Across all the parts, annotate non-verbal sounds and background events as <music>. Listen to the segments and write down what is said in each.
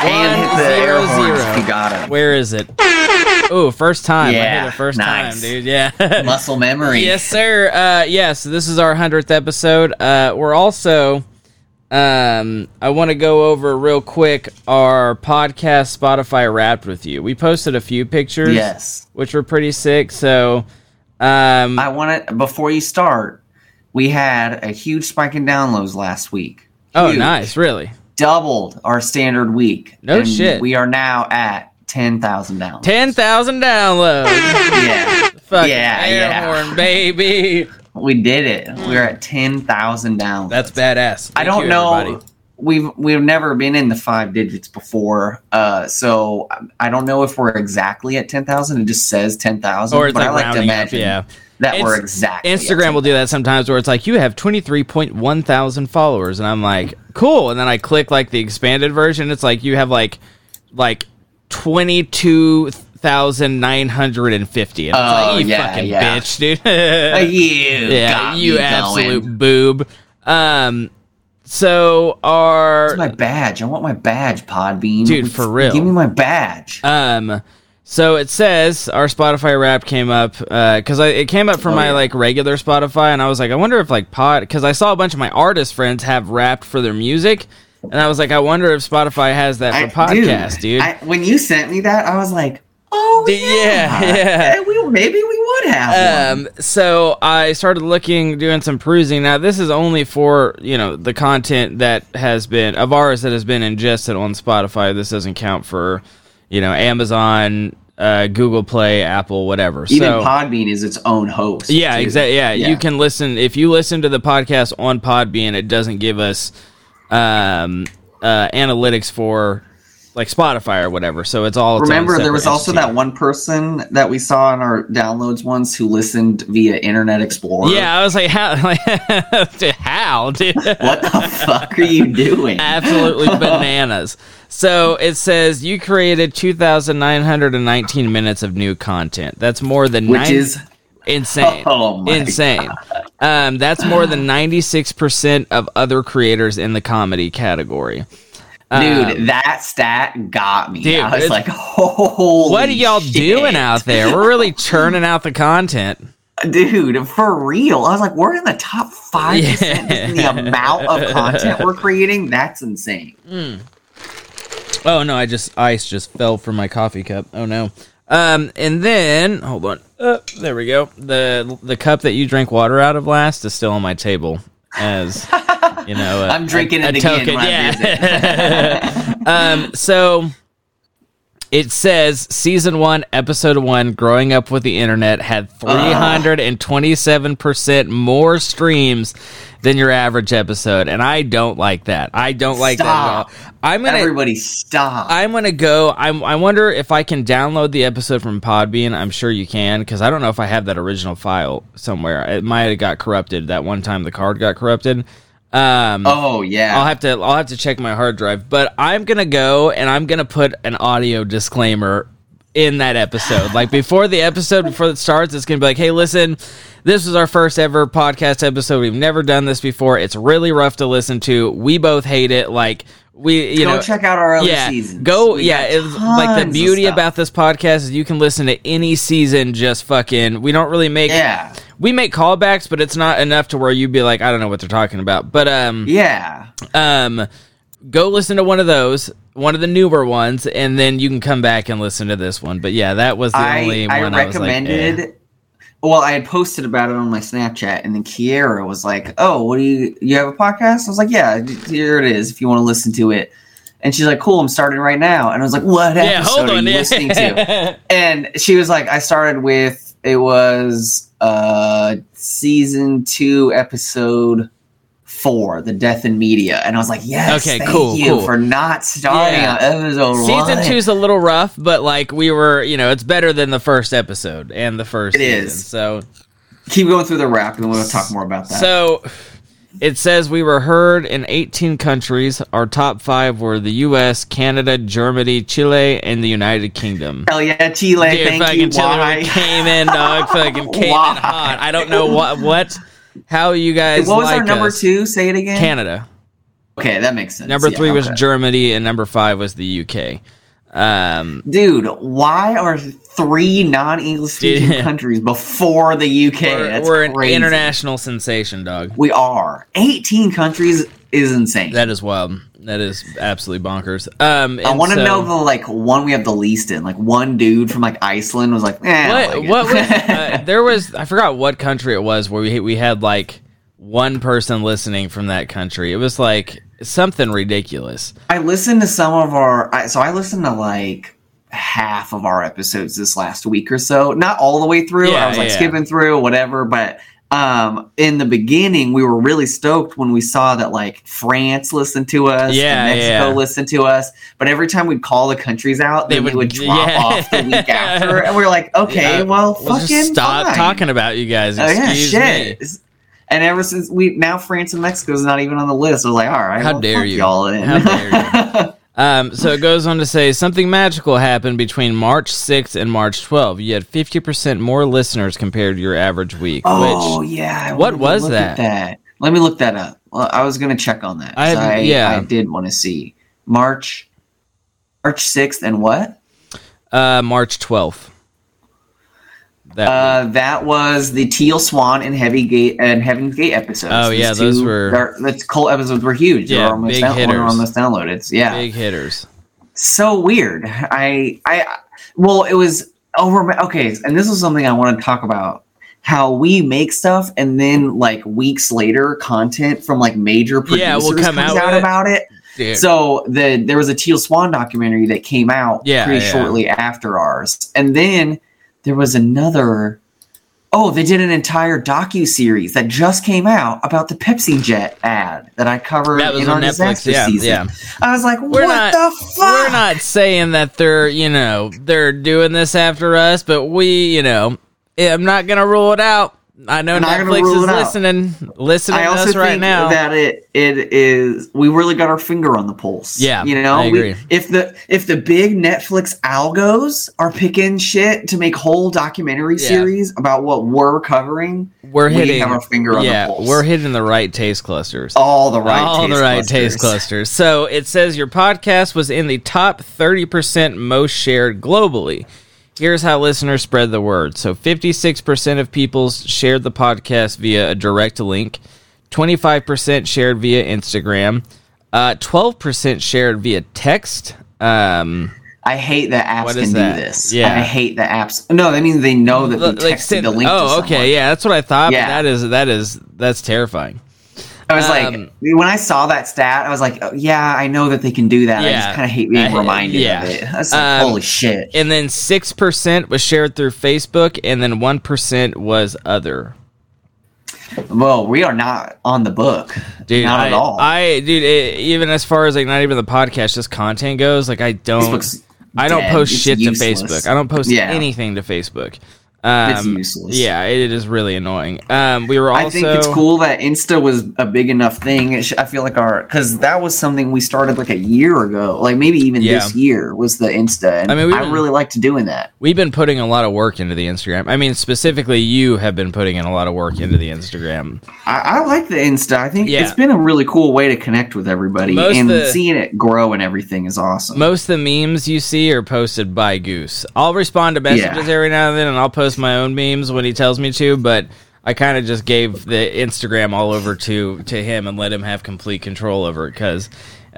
And hit the air horns zero. if you got it. Where is it? Oh, first time. I Yeah, hit it first nice. time, dude. Yeah. <laughs> Muscle memory. yes, sir. Uh, yeah. So this is our hundredth episode. Uh, we're also. Um, I want to go over real quick our podcast Spotify Wrapped with you. We posted a few pictures, Yes. which were pretty sick. So, um, I want to before you start. We had a huge spike in downloads last week. oh, nice, really. Doubled our standard week. No shit. We are now at ten thousand downloads. Ten thousand downloads. Yeah. Fucking Yeah, yeah. horn, baby. We did it. We're at ten thousand downloads. That's badass. I don't you, know. everybody. We've we've never been in the five digits before, uh, so I don't know if we're exactly at ten thousand. It just says ten thousand, Or it's but like I like to rounding up, imagine yeah. That we're Inst- exactly. Instagram will do that sometimes where it's like you have 23.1 thousand followers and I'm like cool and then I click like the expanded version it's like you have like like 22,950 and it's Oh, like you yeah, fucking yeah. bitch dude <laughs> you <laughs> yeah you absolute going. boob um so our my badge? I want my badge, Podbean. Dude, for real. Give me my badge. Um, so it says our Spotify rap came up because I it came up from Oh, my yeah. like regular Spotify, and I was like, I wonder if like pod because I saw a bunch of my artist friends have rapped for their music, and I was like, I wonder if Spotify has that for I- podcast, dude. I, when you sent me that, I was like, oh yeah, yeah, yeah. We, maybe we would have um, so I started looking, doing some perusing. Now this is only for you know the content that has been of ours that has been ingested on Spotify. This doesn't count for you know Amazon, uh, Google Play, Apple, whatever. Even so, Podbean is its own host. Yeah, exactly. Yeah, you can listen if you listen to the podcast on Podbean. It doesn't give us um, uh, analytics for like Spotify or whatever. So it's all. its Remember, there was also entity. that one person that we saw in our downloads once who listened via Internet Explorer. Yeah, I was like, how? Like, <laughs> how, dude? What the fuck are you doing? Absolutely <laughs> bananas. So it says you created 2,919 minutes of new content. That's more than Which nine- is insane. <laughs> Oh insane. Um, that's more than 96% of other creators in the comedy category. Dude, that stat got me. Um, dude, I was like, holy What are y'all shit. doing out there? We're really churning out the content. Dude, for real. I was like, we're in the top 5% in the amount of content we're creating. That's insane. <laughs> Oh no, I just ice just fell from my coffee cup. Oh no. Um, and then hold on. Uh, there we go. the The cup that you drank water out of last is still on my table, as <laughs> you know. i I'm drinking it again when I yeah. <laughs> um. So it says season one, episode one, growing up with the internet had three hundred and twenty seven percent more streams than your average episode, and I don't like that. I don't like that at all. I'm gonna Everybody stop. I'm gonna go. I'm, I wonder if I can download the episode from Podbean. I'm sure you can because I don't know if I have that original file somewhere. It might have got corrupted that one time. The card got corrupted. Um, oh, yeah. I'll have to. I'll have to check my hard drive. But I'm gonna go and I'm gonna put an audio disclaimer in that episode. like before the episode, before it starts, it's gonna be like, "Hey, listen, this was our first ever podcast episode. We've never done this before. It's really rough to listen to. We both hate it. Like." We, you know. Go know, check out our other yeah, seasons. Go, We yeah. It's like the beauty about this podcast is you can listen to any season. Just fucking, we don't really make. Yeah. We make callbacks, but it's not enough to where you'd be like, I don't know what they're talking about. But um, Yeah. um, go listen to one of those, one of the newer ones, and then you can come back and listen to this one. But yeah, that was the I, only I one I was like, recommended. eh. Well, I had posted about it on my Snapchat, and then Kiera was like, "Oh, what do you? You have a podcast?" I was like, "Yeah, here it is. If you want to listen to it." And she's like, "Cool, I'm starting right now." And I was like, "What Yeah, episode hold are you Yeah. listening to?" <laughs> And she was like, "I started with it was uh season two, episode four, the death in media, and I was like, yes, Okay, thank cool, you cool. for not starting Yeah. on episode Season one. two's a little rough, but like we were, you know, it's better than the first episode and the first It season. is. So Keep going through the rap, and we'll talk more about that. So it says we were heard in 18 countries. Our top five were the U.S., Canada, Germany, Chile, and the United Kingdom. Hell yeah, Chile, Dude, thank fucking you. Chile Why? came in, dog. <laughs> Fucking came Why? in hot. I don't know what what how you guys. What was like our number us. two? Say it again. Canada. Okay, that makes sense. Number Yeah, three was. Germany, and number five was the U.K. Um, Dude, why are three non-English speaking Yeah. countries before the UK? we're That's we're an international sensation, dog. We are. 18 countries is insane. That is wild. That is absolutely bonkers. Um, I want to so- know the like one we have the least in. Like one dude from like Iceland was like, eh, what like what it. was, uh, <laughs> there was I forgot what country it was where we we had like one person listening from that country. It was like something ridiculous. I listened to some of our. I, so I listened to like half of our episodes this last week or so. Not all the way through. Yeah, I was like yeah. skipping through, whatever. But um, in the beginning, we were really stoked when we saw that like France listened to us, Yeah, Mexico yeah. listened to us. But every time we'd call the countries out, They would- would, drop yeah. off the week after, and we are like, <laughs> okay, well, We'll fucking stop fine. talking about you guys. Oh yeah, shit. me. And ever since we now France and Mexico is not even on the list, I was like, all right, How well, dare you. y'all in. How dare <laughs> Um, so it goes on to say something magical happened between March 6th and March 12th. You had 50% more listeners compared to your average week. Oh which yeah. What was that? at that? Let me look that up. Well, I was gonna check on that. I I, yeah. I did want to see March, March sixth, and what? uh, March 12th. That. Uh, that was the Teal Swan and Heavy Gate and Heaven's Gate episodes. Oh, yeah, These those two- were- they're- the cult episodes were huge. They Yeah, were almost big down- hitters. were almost downloaded. It's- Yeah, Big hitters. so weird. I I well, it was over. Okay, and this is something I want to talk about. How we make stuff, and then like weeks later, content from like major producers Yeah, will come comes out out, about it. Dude. So the there was a Teal Swan documentary that came out Yeah, pretty yeah. shortly after ours, and then there was another. Oh, they did an entire docu series that just came out about the Pepsi Jet ad that I covered That was in on our Netflix, yeah, season. yeah. I was like, We're "What not- the fuck?" We're not saying that they're, you know, they're doing this after us, but we, you know, I'm not gonna rule it out. I know I'm Netflix is out. listening, listening I to us right now. that it it is we really got our finger on the pulse. Yeah, you know, I We- agree. if the if the big Netflix algos are picking shit to make whole documentary Yeah. series about what we're covering, we're we hitting, have our finger on yeah, the pulse. we're hitting the right taste clusters. all the right, all taste the right clusters. taste clusters. So it says your podcast was in the top 30% most shared globally. Here's how listeners spread the word. So 56% of people shared the podcast via a direct link, 25% shared via Instagram, uh, 12% shared via text. Um, I hate that apps can is do this. Yeah. I hate that apps. No, that means they know that they like texted send- the link. oh, okay, yeah, that's what I thought. Yeah. But that is that is that's terrifying. I was Um, like, when I saw that stat, I was like, oh, yeah, I know that they can do that. I just kind of hate being reminded yeah. of it. I like, Um, holy shit. And then six percent was shared through Facebook, and then one percent was other. Well, we are not on the book. Dude, not I, at all. I dude, it, even as far as like not even the podcast, just content goes, like I don't, Facebook's I don't dead. post It's shit useless. to Facebook. I don't post Yeah. anything to Facebook. Um, It's useless. Yeah, it is really annoying. Um, we were also. I think it's cool that Insta was a big enough thing. I feel like our because that was something we started like a year ago, like maybe even Yeah. this year was the Insta. And I mean, I been- really liked doing that. We've been putting a lot of work into the Instagram. I mean, specifically, you have been putting in a lot of work into the Instagram. I, I like the Insta. I think Yeah. it's been a really cool way to connect with everybody, Most and the- seeing it grow and everything is awesome. Most of the memes you see are posted by Goose. I'll respond to messages Yeah. every now and then, and I'll post my own memes when he tells me to. But I kind of just gave the Instagram all over to to him and let him have complete control over it because.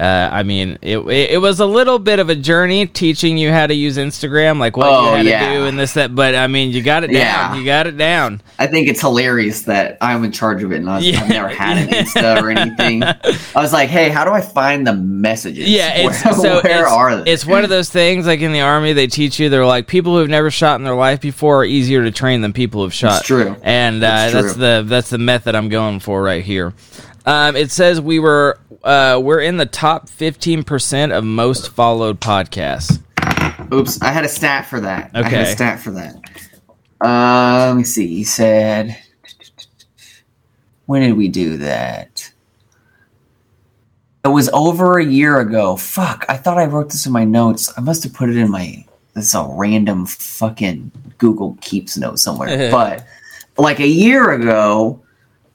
Uh, I mean, it, it it was a little bit of a journey teaching you how to use Instagram, like what Oh, you had yeah. to do and this that. But I mean, you got it down. Yeah. You got it down. I think it's hilarious that I'm in charge of it, and I, Yeah. I've never had an Insta or anything. <laughs> I was like, hey, how do I find the messages? Yeah, it's where, so <laughs> where it's, are they? It's one of those things like in the army they teach you they're like people who've never shot in their life before are easier to train than people who've shot. It's true. and uh, It's that's the that's the method I'm going for right here. Um, it says we were uh, we're in the top fifteen percent of most followed podcasts. Oops, I had a stat for that. I had Okay. a stat for that. Uh, let me see. He said, when did we do that? It was over a year ago. Fuck, I thought I wrote this in my notes. I must have put it in my. This is a random fucking Google Keeps note somewhere. <laughs> but like a year ago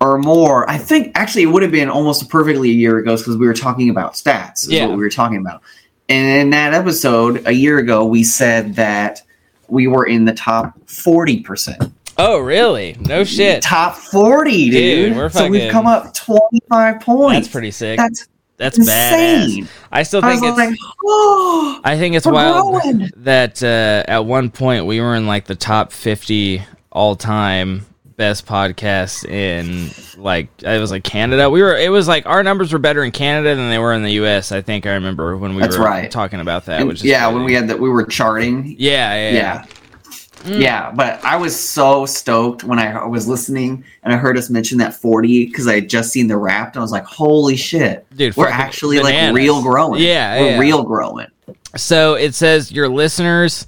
or more, I think actually it would have been almost perfectly a year ago because we were talking about stats. Is Yeah. what we were talking about. And in that episode a year ago, we said that we were in the top forty percent. Oh, really? No shit. Top forty, dude. Dude, we're so we've come up twenty five points. That's pretty sick. That's That's insane. badass. I still I think it's. like, oh, <gasps> I think it's wild growing. that uh, at one point we were in like the top 50 all time best podcast in like it was like Canada. We were it was like our numbers were better in Canada than they were in the US. I think I remember when we That's were right. talking about that. And which is yeah, funny. when we had that, we were charting. yeah yeah yeah. Yeah. Mm. Yeah, but I was so stoked when I was listening and I heard us mention that 40 because I had just seen the rap and I was like, holy shit. Dude, we're actually bananas. like real growing. Yeah, We're yeah. real growing. So it says your listeners.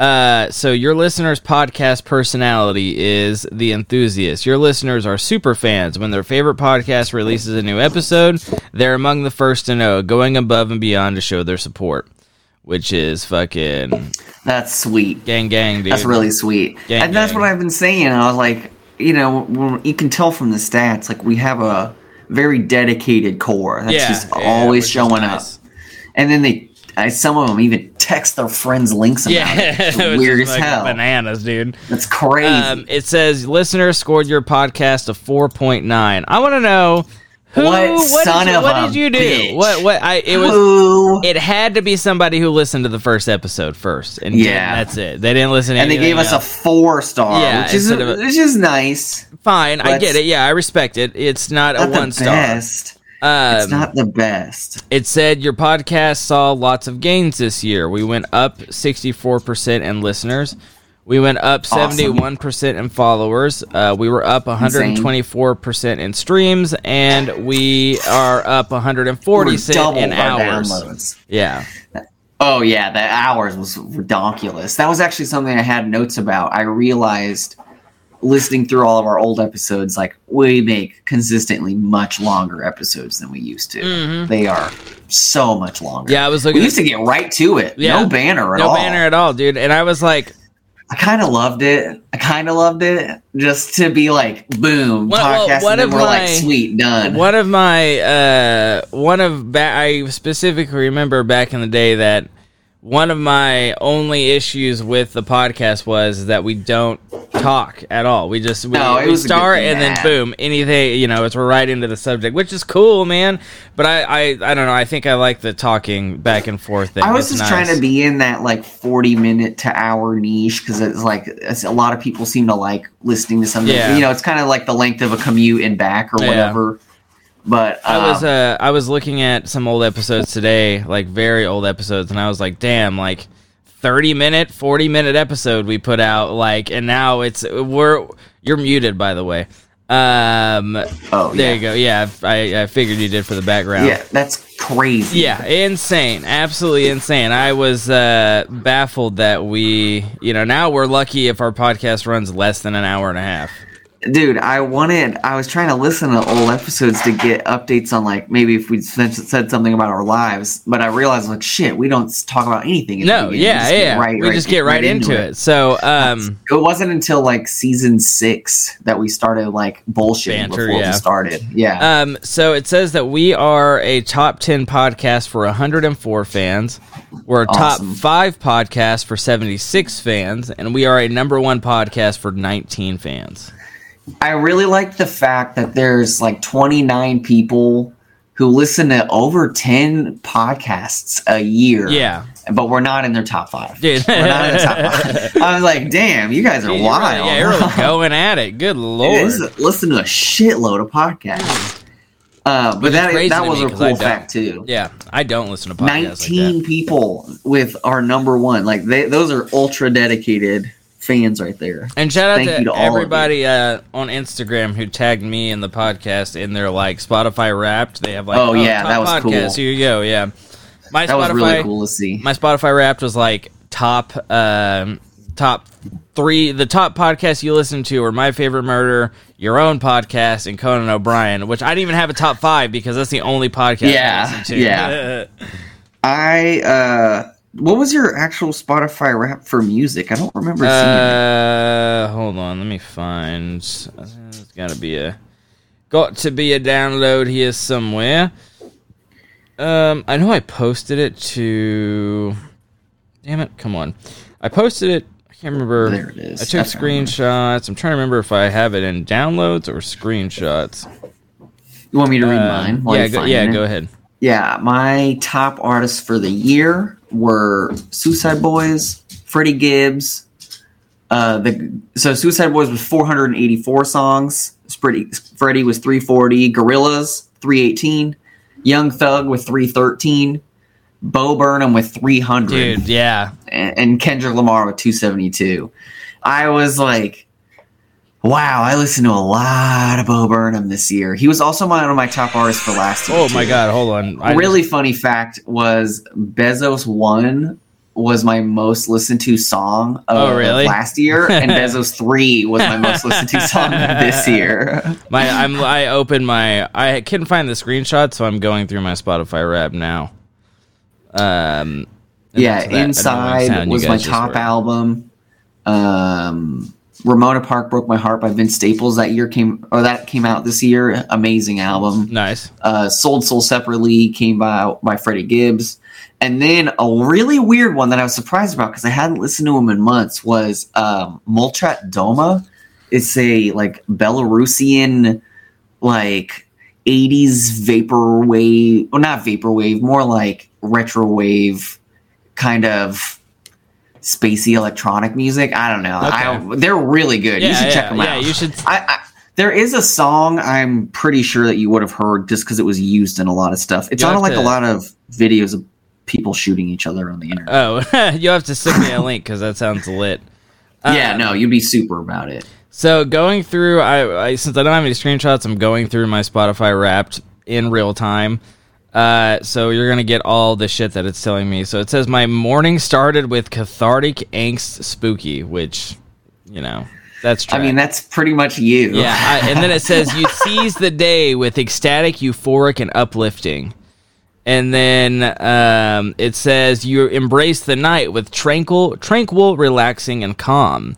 Uh, so your listeners' podcast personality is the enthusiast. Your listeners are super fans. When their favorite podcast releases a new episode, they're among the first to know, going above and beyond to show their support. Which is fucking That's sweet. gang gang, dude. That's really sweet. Gang, and that's gang. what I've been saying. I was like, you know, you can tell from the stats, like we have a very dedicated core that's yeah, just yeah, always showing nice. up. And then they, I, some of them even text their friends links about Yeah, it. <laughs> It's weird as fucking hell. bananas, dude. That's crazy. Um, it says listeners scored your podcast a four point nine. I want to know who, What what, son did, you- of what did you do? bitch. What what I it was Who? it had to be somebody who listened to the first episode first, and Yeah. that's it. They didn't listen, to and they gave us a four star, Yeah, which is a- which is nice. fine. I get it. Yeah, I respect it. It's not, Not a one star. best. It's Um, not the best. it said your podcast saw lots of gains this year. We went up sixty four percent in listeners. We went up seventy one percent in followers. Uh, we were up one hundred and twenty four percent in streams, and we are up 140% in hours. downloads. Yeah. Oh yeah, the hours was redonkulous. That was actually something I had notes about. I realized listening through all of our old episodes, like we make consistently much longer episodes than we used to. Mhm. They are so much longer. Yeah, I was we looking. used to get right to it. Yeah. No banner at no all. No banner at all, dude. And I was like, I kind of loved it. I kind of loved it just to be like, boom, Well, well, podcast, one and then we're like, my- sweet, done. One of my uh one of ba- I specifically remember back in the day that one of my only issues with the podcast was that we don't talk at all. We just we, No, we good start and then boom, anything you know, it's we're right into the subject, which is cool, man. But I I, I don't know. I think I like the talking back and forth thing. I was just nice. trying to be in that like 40 minute to hour niche because it's like it's, a lot of people seem to like listening to something. Yeah. You know, it's kind of like the length of a commute and back or Yeah. But I was um, uh I was looking at some old episodes today, like very old episodes, and I was like, damn, like thirty minute, forty minute episode we put out, like, and now it's we're you're muted by the way. Um, oh there yeah, you go. Yeah, I I figured you did for the background. yeah, that's crazy. Yeah, insane. Absolutely insane. I was uh, baffled that we, you know, now we're lucky if our podcast runs less than an hour and a half. Dude, I wanted. I was trying to listen to old episodes to get updates on like maybe if we said, something about our lives, but I realized like shit, we don't talk about anything. in the No, yeah, yeah. right- we right- just get right, into, it. So, um, It wasn't until like season six that we started like bullshit Banter, before yeah. we started. Yeah. Um, so it says that we are a top 10 podcast for 104 fans. We're a top 5 podcast for 76 fans. And we are a number one podcast for 19 fans. I really like the fact that there's like 29 people who listen to over 10 podcasts a year. Yeah. But we're not in their top five. Dude. We're not in the top five. I was like, damn, you guys are <laughs> really- wild. yeah, you're really going at it. Good <laughs> lord. is- listen to a shitload of podcasts. Uh, but Which that, that was a cool fact too. Yeah, I don't listen to podcasts 19 like people with our number one. Like they, those are ultra dedicated fans right there. And shout out Thank to, to everybody uh, on Instagram who tagged me in the podcast in their like Spotify Wrapped. They have like, Oh, yeah, top that was podcast. cool. Here you go. Yeah, my That was Spotify, really cool to see. my Spotify Wrapped was like top, um, top three. The top podcasts you listen to are My Favorite Murder, your own podcast, and Conan O'Brien. Which I didn't even have a top five because that's the only podcast Yeah, I listen to. yeah. <laughs> I uh what was your actual Spotify rap for music? I don't remember seeing it. Uh, hold on. Let me find. uh, There's got to be a. Got to be a download here somewhere. Um, I know I posted it to. Damn it! Come on, I posted it. I can't remember. There it is. I took That's what remember. screenshots. I'm trying to remember if I have it in downloads or screenshots. You want me to read Uh, mine? yeah, go, yeah. it? Go ahead. Yeah, my top artists for the year were Suicideboys, Freddie Gibbs. Uh, the so Suicideboys was 484 songs. Freddie, Freddie was 340. Gorillaz 318. Young Thug with 313. Bo Burnham with 300 Dude, yeah. and, and Kendrick Lamar with 272. I was like, wow, I listened to a lot of Bo Burnham this year. He was also one of my top artists for last year. Oh my god, hold on. I really funny fact was Bezos one was my most listened to song of Oh, really? last year, and <laughs> Bezos three was my most listened to song this <laughs> year. My I'm I opened my I couldn't find the screenshot, so I'm going through my Spotify rap now. Um yeah, that. I don't know what Inside was my top heard. album. Um, Ramona Park broke my heart by Vince Staples that year came or that came out this year. Amazing album. Nice. uh, Sold Soul Separately came by by Freddie Gibbs. And then a really weird one that I was surprised about because I hadn't listened to him in months was um, Molchat Doma. It's a like Belarusian like 80s vaporwave, well not vaporwave, more like retro wave kind of spacey electronic music. I don't know. I, they're really good. you should yeah, check them yeah, out. Yeah, you should- I, I there is a song I'm pretty sure that you would have heard just because it was used in a lot of stuff. It's on like to- a lot of videos of people shooting each other on the internet. Oh, <laughs> you'll have to send me a link because that sounds lit. yeah, Um, no, you'd be super about it. So going through, I, I since I don't have any screenshots, I'm going through my Spotify Wrapped in real time. Uh, so you're gonna get all the shit that it's telling me. So it says my morning started with cathartic angst, spooky, which you know that's. True. I mean, that's pretty much you. yeah. I, and then it says you <laughs> seize the day with ecstatic, euphoric, and uplifting. And then um, it says you embrace the night with tranquil, tranquil, relaxing, and calm.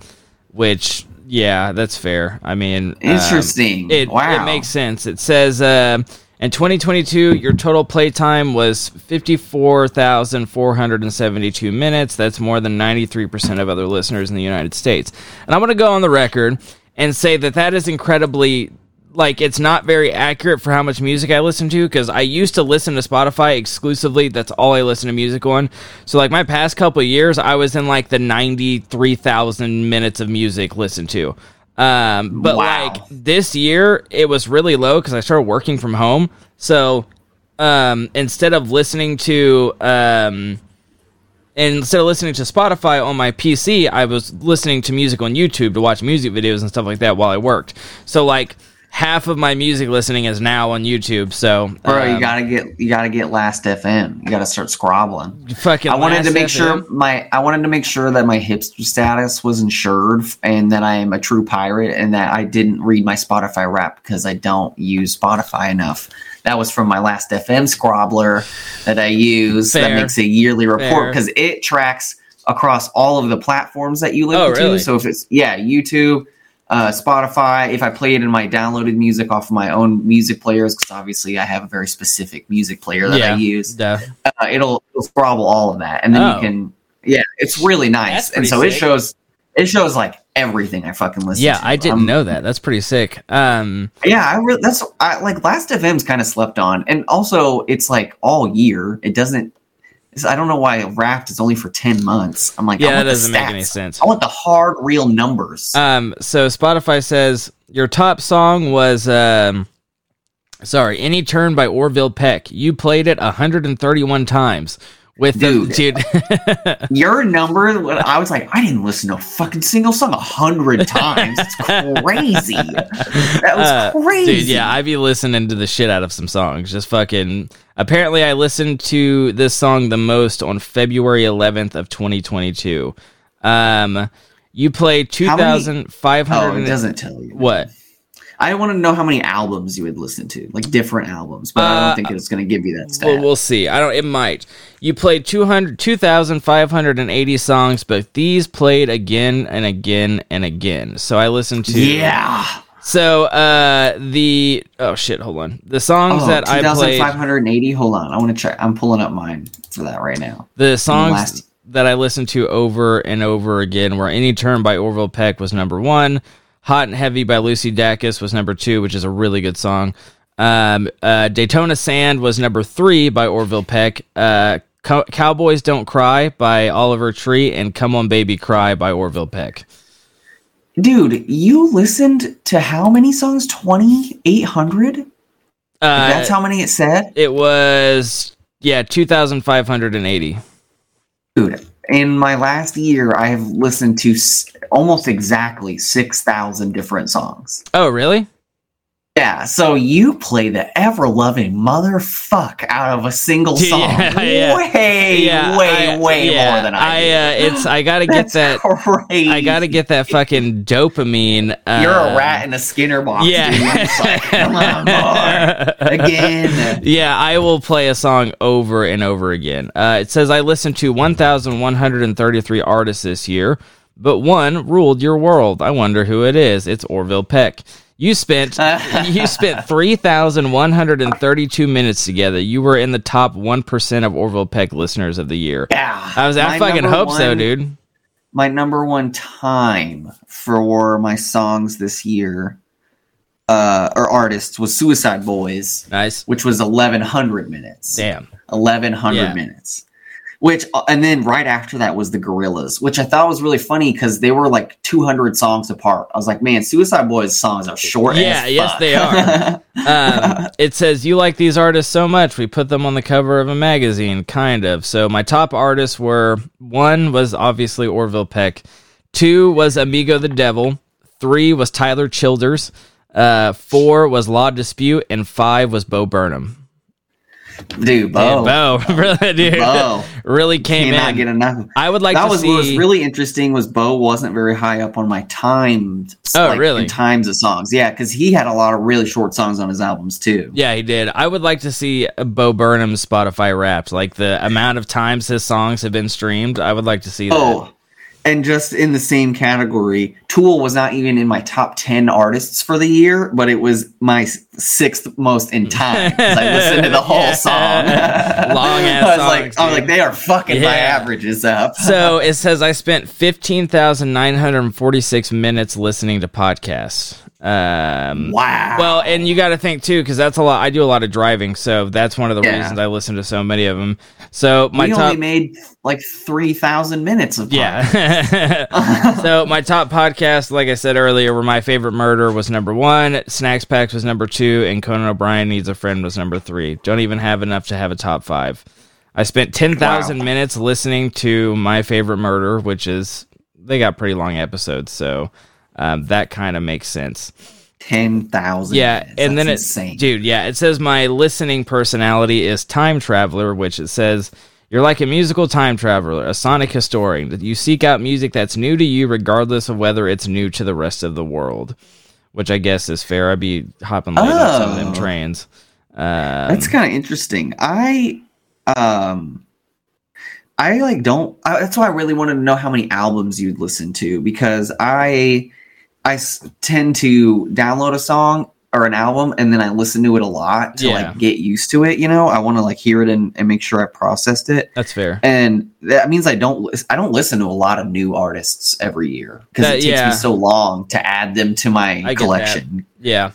Which, yeah, that's fair. I mean, um, Interesting. it, Wow. it makes sense. It says uh, in 2022, your total playtime was 54,472 minutes. That's more than 93% of other listeners in the United States. And I want to go on the record and say that that is incredibly. Like it's not very accurate for how much music I listen to because I used to listen to Spotify exclusively. That's all I listen to music on. So like my past couple years, I was in like the ninety three thousand minutes of music listened to. Um, but Wow. like this year, it was really low because I started working from home. So um, instead of listening to um, instead of listening to Spotify on my PC, I was listening to music on YouTube to watch music videos and stuff like that while I worked. So like half of my music listening is now on YouTube. So Bro, you um, gotta get you gotta get Last FM. You gotta start scrobbling. fucking. I wanted to make FM. sure my I wanted to make sure that my hipster status was insured and that I am a true pirate and that I didn't read my Spotify rap because I don't use Spotify enough. That was from my last FM scrobbler that I use Fair. that makes a yearly report because it tracks across all of the platforms that you Oh, listen really? to. So if it's yeah, YouTube, uh, Spotify, if I play it in my downloaded music off of my own music players, because obviously I have a very specific music player that yeah, I use uh, it'll, it'll scrobble all of that, and then Oh. you can. Yeah, it's really nice, and so it shows. It shows like everything I fucking listen. Yeah, to. I didn't Um, know that. That's pretty sick. Um, Yeah, I really. That's I, like Last FM's kind of slept on, and also it's like all year. It doesn't. I don't know why Wrapped is only for ten months. I'm like, I yeah, that want the doesn't make any sense. I want the hard, real numbers. Um, so Spotify says your top song was um, sorry, "Any Turn" by Orville Peck. You played it 131 times. With Dude. dude. <laughs> Your number, I was like, I didn't listen to a fucking single song a hundred <laughs> times. It's crazy. That was Uh, crazy. Dude, yeah, I be listening to the shit out of some songs. Just fucking. Apparently, I listened to this song the most on February 11th of 2022. Um, you many- 2,500. Oh, it doesn't tell you. What? I want to know how many albums you would listen to, like different albums, but I Uh, don't think it's going to give you that stat. Well, we'll see. I don't. It might. You played 200, 2,580 songs, but these played again and again and again. So I listened to. yeah. So uh, the oh shit, hold on. The songs Oh, that I played. 2,580. Hold on. I want to check. I'm pulling up mine for that right now. The songs last- that I listened to over and over again were Any Turn by Orville Peck was number one. Hot and Heavy by Lucy Dacus was number two, which is a really good song. Um, uh, Daytona Sand was number three by Orville Peck. Uh, Co- Cowboys Don't Cry by Oliver Tree and Come On Baby Cry by Orville Peck. Dude, you listened to how many songs? 2,800? Uh, That's how many it said? it was, yeah, 2,580. Dude, in my last year, I have listened to s- almost exactly 6,000 different songs. Oh, really? Yeah, so you play the ever loving motherfuck out of a single song. yeah. Way, way, I- way yeah, more than I, do. uh, it's I gotta <laughs> get that. Crazy. I gotta get that fucking dopamine. Uh, You're a rat in a Skinner box. Yeah. Like, come on, <laughs> more. Again. Yeah, I will play a song over and over again. Uh, it says I listened to 1,133 artists this year, but one ruled your world. I wonder who it is. It's Orville Peck. You spent <laughs> you spent 3,132 minutes together. You were in the top 1% of Orville Peck listeners of the year. Yeah. I was I fucking hope so, dude. My number one time for my songs this year, uh, or artists, was Suicideboys, Nice. which was 1,100 minutes. Damn. 1100 Yeah. minutes which and then right after that was the Gorillaz which i thought was really funny because they were like 200 songs apart. I was like man Suicideboys songs are short Yeah, yes, they are. <laughs> um, it says you like these artists so much we put them on the cover of a magazine kind of. So my top artists were one was obviously orville peck two was amigo the devil three was tyler childers uh, four was law dispute and five was bo burnham dude bo, bo <laughs> really dude Bo. really came cannot in get enough i would like that to was see what was really interesting was bo wasn't very high up on my timed Oh, like, really? times of songs yeah because he had a lot of really short songs on his albums too Yeah, he did. I would like to see Bo Burnham's Spotify Wrapped, like the amount of times his songs have been streamed. I would like to see that. Oh, And just in the same category, Tool was not even in my top 10 artists for the year, but it was my sixth most in <laughs> time I listened to the whole Yeah. song. <laughs> Long-ass I was <laughs> songs, like, I was like, they are fucking my Yeah. averages up. so it says I spent fifteen thousand nine hundred forty-six minutes listening to podcasts. Um, wow. Well, and you got to think too, because that's a lot. I do a lot of driving, so that's one of the Yeah. reasons I listen to so many of them. So my we top, only made like 3,000 minutes of. Yeah. <laughs> <laughs> so my top podcast, like I said earlier, were my favorite murder was number one, Snacks Packs was number two, and Conan O'Brien needs a friend was number three. Don't even have enough to have a top five. I spent ten thousand Wow. minutes listening to my favorite murder, which is they got pretty long episodes, so um, that kind of makes sense. 10,000 Yeah, minutes. and then That's it, insane. dude, yeah, it says my listening personality is time traveler, which it says you're like a musical time traveler, a sonic historian. That you seek out music that's new to you, regardless of whether it's new to the rest of the world. Which I guess is fair. I'd be hopping late on some of them Oh. trains. Um, That's kind of interesting. I um I like don't I, that's why I really wanted to know how many albums you'd listen to because I I s- tend to download a song or an album and then I listen to it a lot to Yeah. like get used to it, you know? I want to like hear it and, and make sure I processed it. that's fair. And that means I don't I don't listen to a lot of new artists every year because it takes yeah. me so long to add them to my that. collection. Yeah.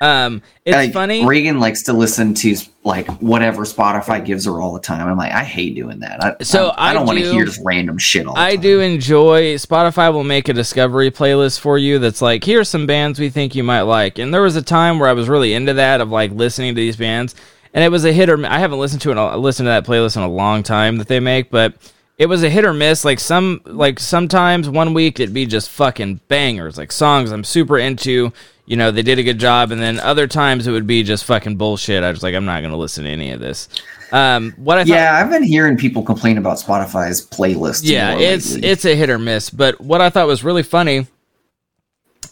Um, it's Like, funny. Reagan likes to listen to like whatever Spotify gives her all the time. I'm like, I hate doing that. I, So I, I don't I want to hear just random shit all the I time. do enjoy Spotify will make a discovery playlist for you that's like here's some bands we think you might like. And there was a time where I was really into that of like listening to these bands and it was a hit or I haven't listened to it. I listened to that playlist in a long time that they make, but it was a hit or miss. Like some, like sometimes one week it'd be just fucking bangers, like songs I'm super into. You know, they did a good job, and then other times it would be just fucking bullshit. I was like, I'm not gonna listen to any of this. Um, what I thought, Yeah, I've been hearing people complain about Spotify's playlist. yeah, it's lately. it's a hit or miss. But what I thought was really funny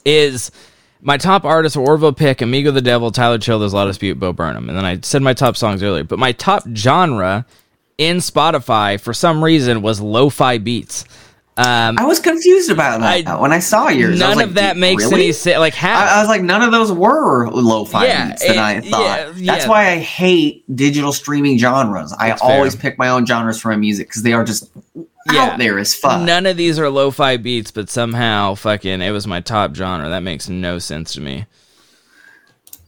is my top artists are Orville Peck, Amigo the Devil, Tyler Chill, There's a lot of dispute, Bo Burnham, and then I said my top songs earlier. But my top genre in Spotify for some reason was lo-fi beats. Um, I was confused about that I- when I saw yours. I none was like, of that makes really?" any sense. Like how? I, I was like, none of those were lo-fi Yeah, beats that I thought. yeah, That's yeah. why I hate digital streaming genres. I That's fair. always pick my own genres for my music because they are just Yeah. out there as fuck. None of these are lo-fi beats, but somehow fucking it was my top genre. That makes no sense to me.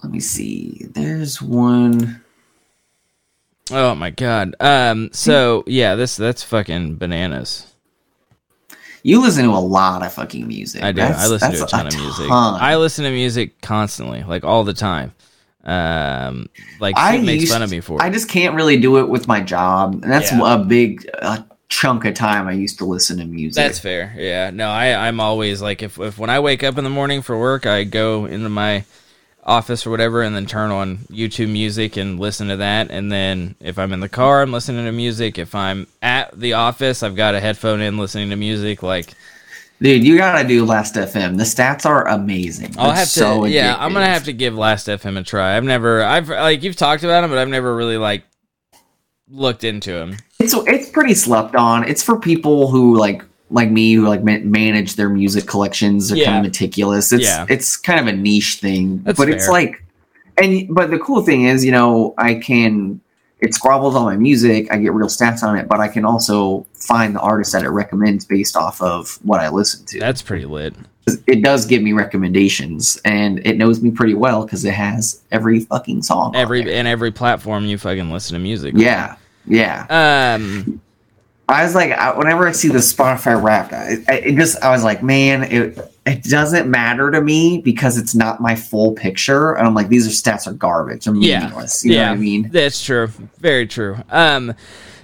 Let me see. There's one. Oh my god. Um. So yeah, this that's fucking bananas. You listen to a lot of fucking music. I do. That's- I listen to a ton of music. ton. I listen to music constantly, like all the time. Um, like I makes used- fun of me for I just can't really do it with my job, and that's Yeah. a big uh, chunk of time I used to listen to music. That's fair. Yeah. No, I I'm always like if if when I wake up in the morning for work, I go into my office or whatever and then turn on YouTube music and listen to that and then if I'm in the car I'm listening to music if I'm at the office I've got a headphone in listening to music like Dude, you gotta do Last FM. The stats are amazing. I'll It's have to so yeah I'm gonna have to give Last FM a try I've never I've like you've talked about him but I've never really like looked into him It's it's pretty slept on. It's for people who like like me who like ma- manage their music collections. Are Yeah. kind of meticulous. It's Yeah. it's kind of a niche thing, That's but it's like, and but the cool thing is, you know, I can it scrobbles all my music. I get real stats on it, but I can also find the artist that it recommends based off of what I listen to. that's pretty lit it does give me recommendations, and it knows me pretty well because it has every fucking song. on every and every platform you fucking listen to music yeah, yeah. um I was like, I, whenever I see the Spotify Wrapped, I, I, it just I was like, man, it it doesn't matter to me because it's not my full picture, and I'm like, these are stats are garbage, they're Yeah. meaningless. You yeah know what I mean? that's true very true um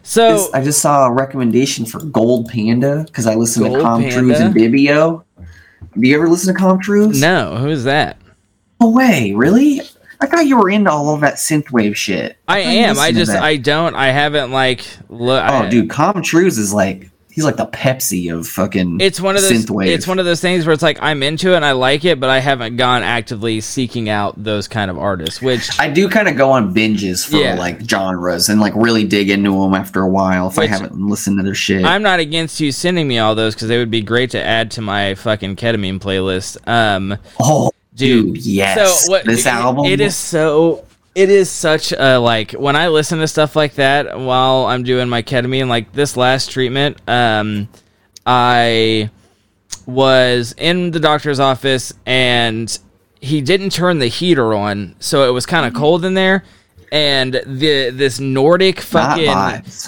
so Just- I just saw a recommendation for Gold Panda because I listen Gold to Com Truise and? Bibio. Do you ever listen to Com Truise? no who's that No way, really? I thought you were into all of that synthwave shit. I you am. I just. I don't. I haven't like look. Oh, dude, Com Truise is like he's like the Pepsi of fucking. It's one of those. synthwave. It's one of those things where it's like I'm into it and I like it, but I haven't gone actively seeking out those kind of artists. Which I do kind of go on binges for Yeah. like genres and like really dig into them after a while if Which- I haven't listened to their shit. I'm not against you sending me all those because they would be great to add to my fucking ketamine playlist. Um, oh, dude, dude, yes. So what? this it- album, It is so. It is such a like when I listen to stuff like that while I'm doing my ketamine. Like this last treatment, um, I was in the doctor's office and he didn't turn the heater on, so it was kind of cold in there. And the this Nordic fucking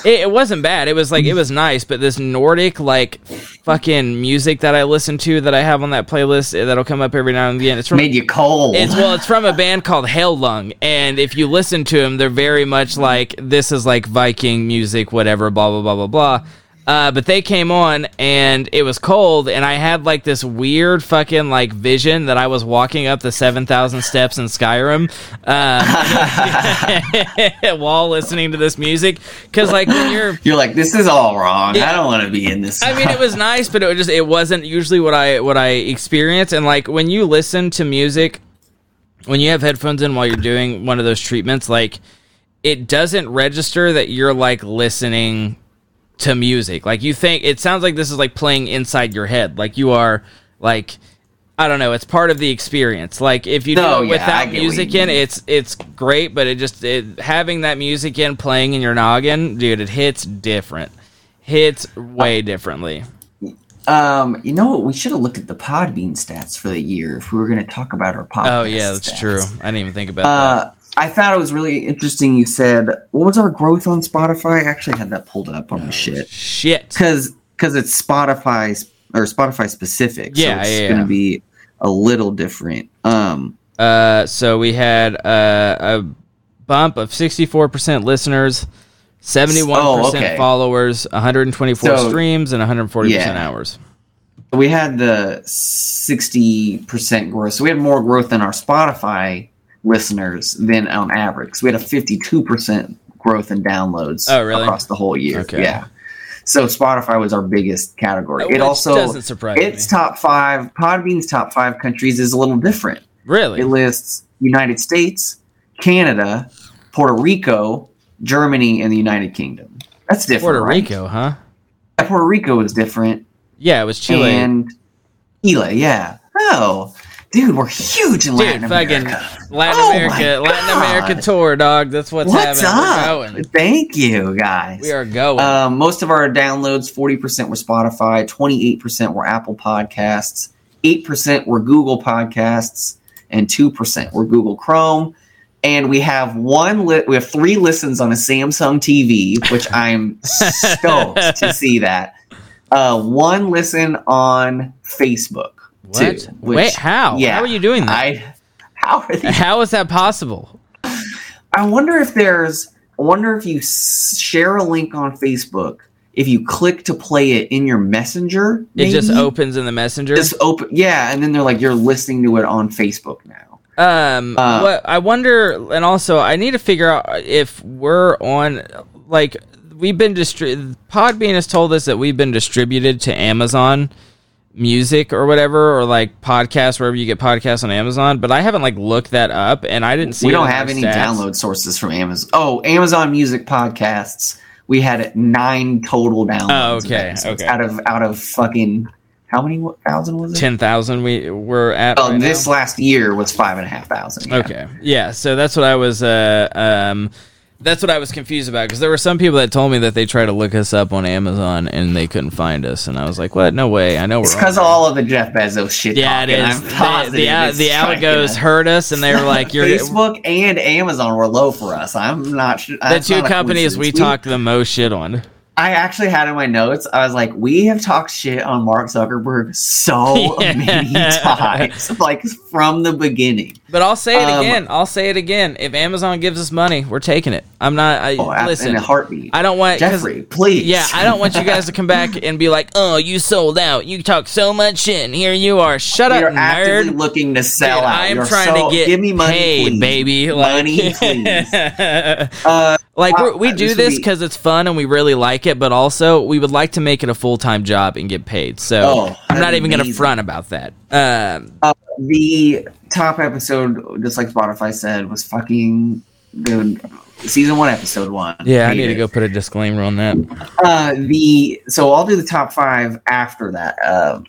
it, it wasn't bad. It was like it was nice, but this Nordic like fucking music that I listen to that I have on that playlist eh, that'll come up every now and again. It's from made you cold. it's well, it's from a band called Heilung, and if you listen to them, they're very much like this is like Viking music, whatever, blah blah blah blah blah. Uh, but they came on and it was cold, and I had like this weird fucking like vision that I was walking up the seven thousand steps in Skyrim um, <laughs> while listening to this music. Because like when you're <laughs> You're like, this is all wrong. Yeah. I don't want to be in this. I mean, it was <laughs> nice, but it was just it wasn't usually what I what I experience. And like when you listen to music, when you have headphones in while you're doing one of those treatments, like it doesn't register that you're like listening to music. Like you think it sounds like this is like playing inside your head. Like you are like I don't know. It's part of the experience. Like if you No, do it yeah, without music in, it's it's great. But it just it, having that music in playing in your noggin, dude, it hits different. Hits way differently. Um, you know what? We should have looked at the Podbean stats for the year if we were going to talk about our podcast. Oh yeah, that's stats. true. I didn't even think about that. I thought it was really interesting. You said, "What was our growth on Spotify?" I actually had that pulled up on Oh, my shit Shit. because because it's Spotify or Spotify specific. Yeah, so it's yeah, going yeah. to be a little different. Um, Uh, so we had uh, a bump of 64% listeners, 71% Oh, okay. followers, 124 So- streams, and 140% Yeah. hours. we had the 60% growth. So we had more growth than our Spotify listeners than on average. So we had a 52% growth in downloads Oh, really? across the whole year. Okay. Yeah. So Spotify was our biggest category. Which it also doesn't surprise its me. top five Podbean's top five countries is a little different. Really? It lists United States, Canada, Puerto Rico, Germany, and the United Kingdom. That's different. Puerto right? Rico, huh? Yeah, Puerto Rico is different. Yeah, it was Chile. And Chile, yeah. Oh, dude, we're huge in Dude, Latin fucking America. Latin Oh America, Latin. America tour, dog. That's what's, What's happening. We're up? going. Thank you, guys. We are going. Um, most of our downloads, 40% were Spotify, 28% were Apple Podcasts, 8% were Google Podcasts, and 2% were Google Chrome. And we have one li- we have three listens on a Samsung TV, which I'm stoked <laughs> to see that. Uh, one listen on Facebook. What? too, which- Wait, how? yeah, how are you doing that? I how are they how is that possible? I wonder if there's. I wonder if you share a link on Facebook. If you click to play it in your messenger, It just opens in the messenger. Just open, yeah, and then they're like, you're listening to it on Facebook now. Um, Uh, what I wonder, and also I need to figure out if we're on, like, we've been distri- Podbean has told us that we've been distributed to Amazon Music or whatever, or like podcasts wherever you get podcasts on Amazon. But I haven't like looked that up, and I didn't see. we don't have any stats. download sources from Amazon. Oh, Amazon Music podcasts. We had nine total downloads. Oh, okay, okay. Out of out of fucking how many thousand was it? Ten thousand. We were at. Oh, right this now? last year was five and a half thousand. yeah. Okay. Yeah. So that's what I was. Uh, um, that's what I was confused about because there were some people that told me that they tried to look us up on Amazon and they couldn't find us, and I was like, "What? No way! I know we're." It's because of all of the Jeff Bezos shit. Yeah, it talking. is. I'm The, the, the algos heard us, and they were like, "You're." Facebook and Amazon were low for us. I'm not sure. The two companies we talked the most shit on. I actually had in my notes. I was like, we have talked shit on Mark Zuckerberg so <laughs> Yeah. many <laughs> times, like from the beginning. But I'll say it Um, again. I'll say it again. If Amazon gives us money, we're taking it. I'm not. I, Oh, listen, in a heartbeat. I don't want Jeffrey, please. Yeah, I don't want you guys to come back <laughs> and be like, "Oh, you sold out. You talk so much shit, and here you are. Shut We up, are actively nerd." looking to sell Dude, out. I'm You're trying so- to get give me money, paid, please. baby. Like, Money, please. <laughs> Uh, like Uh, this do this be- because it's fun and we really like it, but also we would like to make it a full time job and get paid. So Oh, I'm not even going to front about that. Um, the top episode, just like Spotify said, was fucking the season one, episode one. yeah, I Hate need to go put a disclaimer on that. Uh, the so I'll do the top five after that, uh,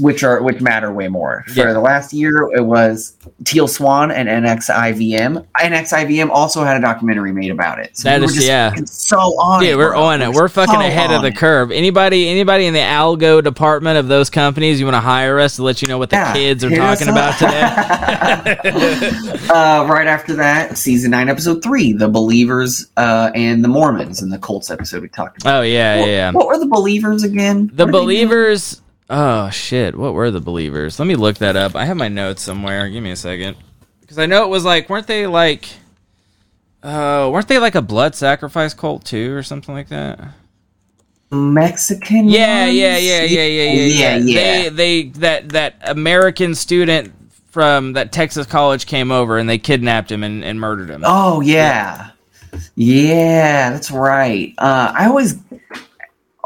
which are which matter way more. For Yeah. the last year, it was Teal Swan and NXIVM. NXIVM also had a documentary made about it. So That we is- yeah. so on Yeah, we're on it. We're fucking so ahead of the it. curve. Anybody, anybody in the algo department of those companies, you want to hire us to let you know what the Yeah, kids are talking about today? <laughs> <laughs> uh, right after that, season nine, episode three, the believers uh, and the Mormons and the cults episode we talked about. Oh yeah, What- yeah. What were the believers again? The What did they do? believers. Oh shit! What were the believers? Let me look that up. I have my notes somewhere. Give me a second, because I know it was like, weren't they like, uh, weren't they like a blood sacrifice cult too, or something like that? Mexican. Yeah, yeah, yeah, yeah, yeah, yeah, yeah, yeah. They, they, that that American student from that Texas college came over and they kidnapped him and, and murdered him. Oh yeah, yeah, that's right. Uh, I always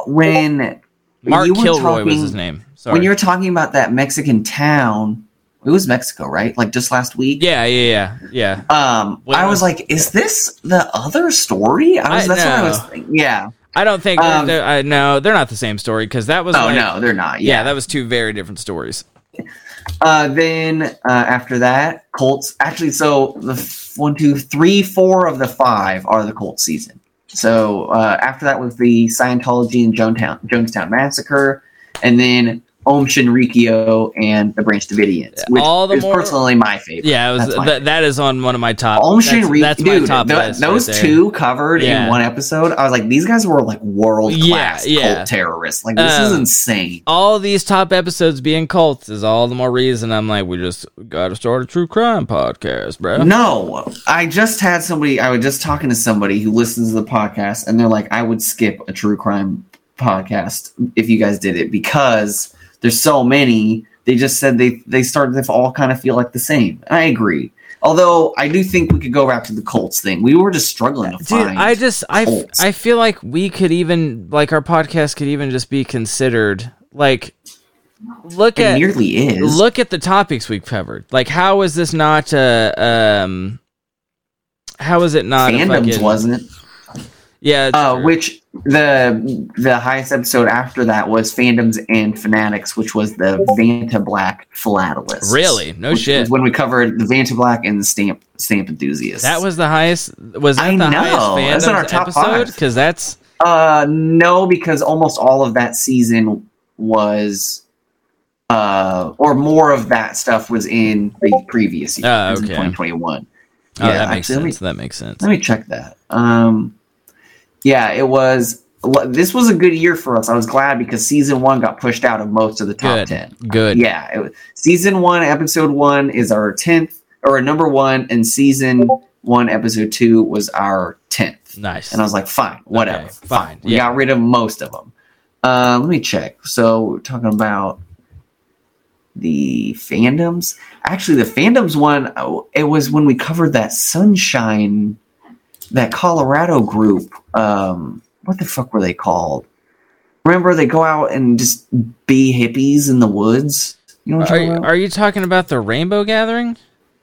when Mark Kilroy was his name. Sorry. when you were talking about that Mexican town. It was Mexico, right? Like just last week. yeah, yeah, yeah, yeah. Um, I was like, "Is this the other story?" I was. I- that's what I was. Thinking. Yeah. I don't think. Um, they're- I no, they're not the same story because that was. Oh like- no, they're not. Yeah, Yeah. that was two very different stories. Uh, then uh, after that, Colts. Actually, so the f- one, two, three, four of the five are the Colts season. So uh, after that was the Scientology and Jonestown, Jonestown massacre, and then Aum Shinrikyo and the Branch Davidians, which all the is more- personally my favorite. Yeah, it was That's my that, that is on one of my top. Om that's, Shinrikyo, that's my dude, top th- those right two covered Yeah. in one episode. I was like, these guys were like world class Yeah, yeah. cult terrorists. Like this is Um, insane. all these top episodes being cults is all the more reason I'm like, we just got to start a true crime podcast, bro. No, I just had somebody. I was just talking to somebody who listens to the podcast, and they're like, "I would skip a true crime podcast if you guys did it because there's so many." They just said they they started to all kind of feel like the same. I agree. Although I do think we could go back to the Colts thing. We were just struggling to Dude, find. I just I, cults. I feel like we could even like our podcast could even just be considered like look it at nearly is. look at the topics we've covered. Like how is this not uh um how is it not a fandoms, fucking- wasn't? Yeah, Uh, which the the highest episode after that was fandoms and fanatics, which was the Vantablack Philatelists. Really? No shit. when we covered the Vantablack and the stamp stamp enthusiasts. that was the highest was that I the know. highest That's in our top episode cuz that's uh no, because almost all of that season was uh or more of that stuff was in the previous year. Oh, was in okay. 2021. oh, that makes actually, let me- that makes sense. Let me check that. Um, yeah, it was. This was a good year for us. I was glad because season one got pushed out of most of the top Good. ten. Good. Yeah, it was, season one, episode one is our tenth or number one, and season one, episode two was our tenth. Nice. And I was like, fine, whatever, Okay, fine, We yeah. got rid of most of them. Uh, let me check. So we're talking about the fandoms. Actually, the fandoms one, it was when we covered that Sunshine, that Colorado group. Um, what the fuck were they called? Remember, they go out and just be hippies in the woods. You know what Are you, talking about? are you talking about the Rainbow Gathering?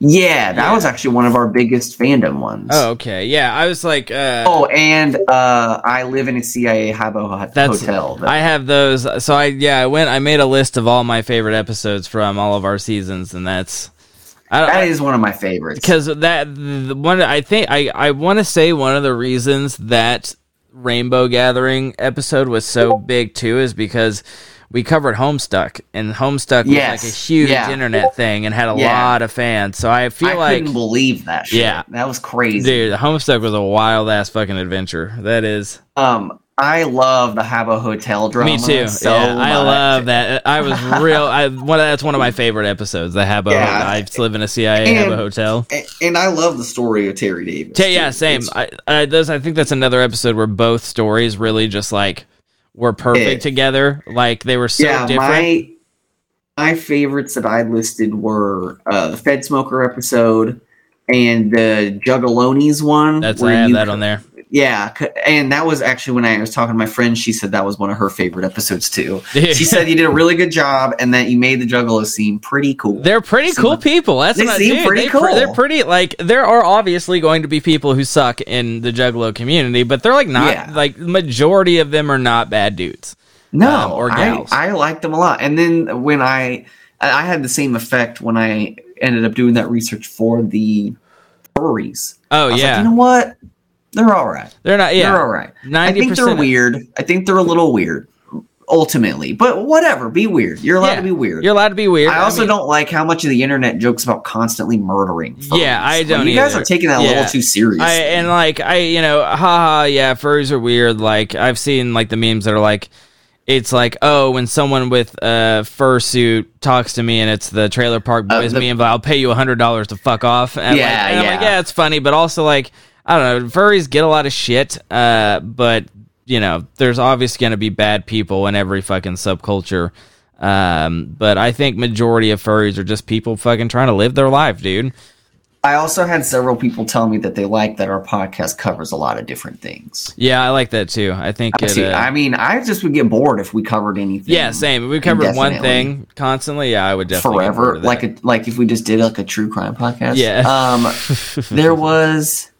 yeah, that Yeah. was actually one of our biggest fandom ones. Oh, okay. Yeah, I was like, uh, Oh, and uh, I live in a CIA That's- hotel. I have those. So I yeah, I went. I made a list of all my favorite episodes from all of our seasons, and that's that is one of my favorites. because that the one I think I I want to say one of the reasons that Rainbow Gathering episode was so big too is because we covered Homestuck and Homestuck was like a huge yeah. internet thing and had a Yeah. lot of fans. So I feel like I like couldn't believe that. Shit. Yeah. that was crazy. dude, Homestuck was a wild ass fucking adventure. That is. Um, I love the Habbo Hotel drama. Me too. So yeah, I love that. I was real. I <laughs> one. That's one of my favorite episodes. The Habbo. Yeah. I just live in a CIA And- Habbo hotel. A- And I love the story of Terry Davis. Yeah, same. I, I, those, I think that's another episode where both stories really just like were perfect Yeah. together. Like they were so yeah, different. my my favorites that I listed were uh, the Fed Smoker episode and the Juggalones one. that's I you- that on there. Yeah, and that was actually when I was talking to my friend. She said that was one of her favorite episodes too. <laughs> She said you did a really good job and that you made the Juggalo scene pretty cool. They're pretty So- cool people. That's They what I seem do. pretty they, pr- They're pretty like there are obviously going to be people who suck in the Juggalo community, but they're like not Yeah. like majority of them are not bad dudes. No, um, or I, gals. I liked them a lot. And then when I I had the same effect when I ended up doing that research for the furries. Oh I yeah, like, you know what? They're all right. they're not. Yeah, They're all right. I ninety think they're weird. I think they're a little weird, ultimately. But whatever, be weird. You're allowed Yeah, to be weird. You're allowed to be weird. I also mean, don't like how much of the internet jokes about constantly murdering. Furries. Yeah, I don't you guys are taking that a Yeah. little too seriously. I and like I you know haha yeah furries are weird like I've seen like the memes that are like it's like oh when someone with a fursuit talks to me and it's the trailer park Uh, boys the- meme but I'll pay you a hundred dollars to fuck off and Yeah, like, and I'm like yeah. yeah it's funny but also like I don't know furries get a lot of shit uh but you know there's obviously gonna be bad people in every fucking subculture um but I think majority of furries are just people fucking trying to live their life dude I also had several people tell me that they like that our podcast covers a lot of different things. yeah I like that too I think it, See, uh, I mean, I just would get bored if we covered anything. Yeah, same. If we covered one thing constantly, yeah, I would definitely forever. Like a, like if we just did like a true crime podcast. Yeah. Um, <laughs> there was.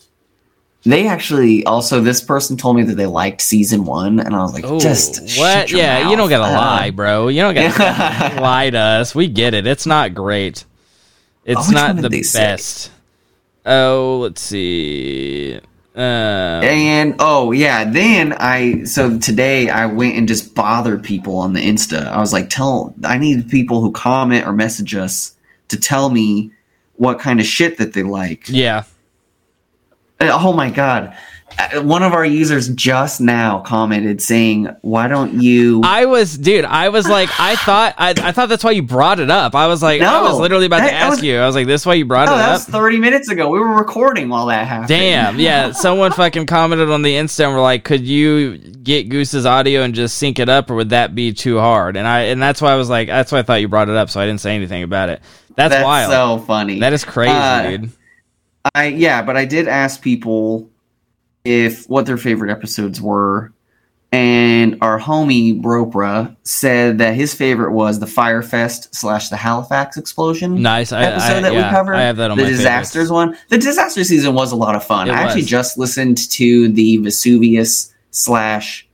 They actually also this person told me that they liked season one, and I was like, Ooh, just what? Yeah, you don't gotta Uh, lie, bro. You don't gotta <laughs> lie to us. We get it. It's not great. It's which not the best. Oh, let's see. Um, And oh yeah, then I so today I went and just bothered people on the Insta. I was like, tell I need people who comment or message us to tell me what kind of shit that they like. yeah. Uh, Oh my god. Uh, One of our users just now commented saying, "Why don't you?" I was, dude. I was like, I <sighs> thought, I, I thought that's why you brought it up. I was like, I was literally about to that- that ask was- you. I was like, this is why you brought no, it that up. was thirty minutes ago. We were recording while that happened. Damn, yeah. <laughs> Someone fucking commented on the Insta and were like, "Could you get Goose's audio and just sync it up, or would that be too hard?" And I and that's why I was like, that's why I thought you brought it up, so I didn't say anything about it. That's, That's wild. so funny. that is crazy, Uh, dude. I yeah, but I did ask people if what their favorite episodes were, and our homie Bropra said that his favorite was the Fyre Fest slash the Halifax explosion. Nice. I, episode I, that yeah, we covered. I have that on the disasters favorites. one. The disaster season was a lot of fun. It I actually just listened to the Vesuvius slash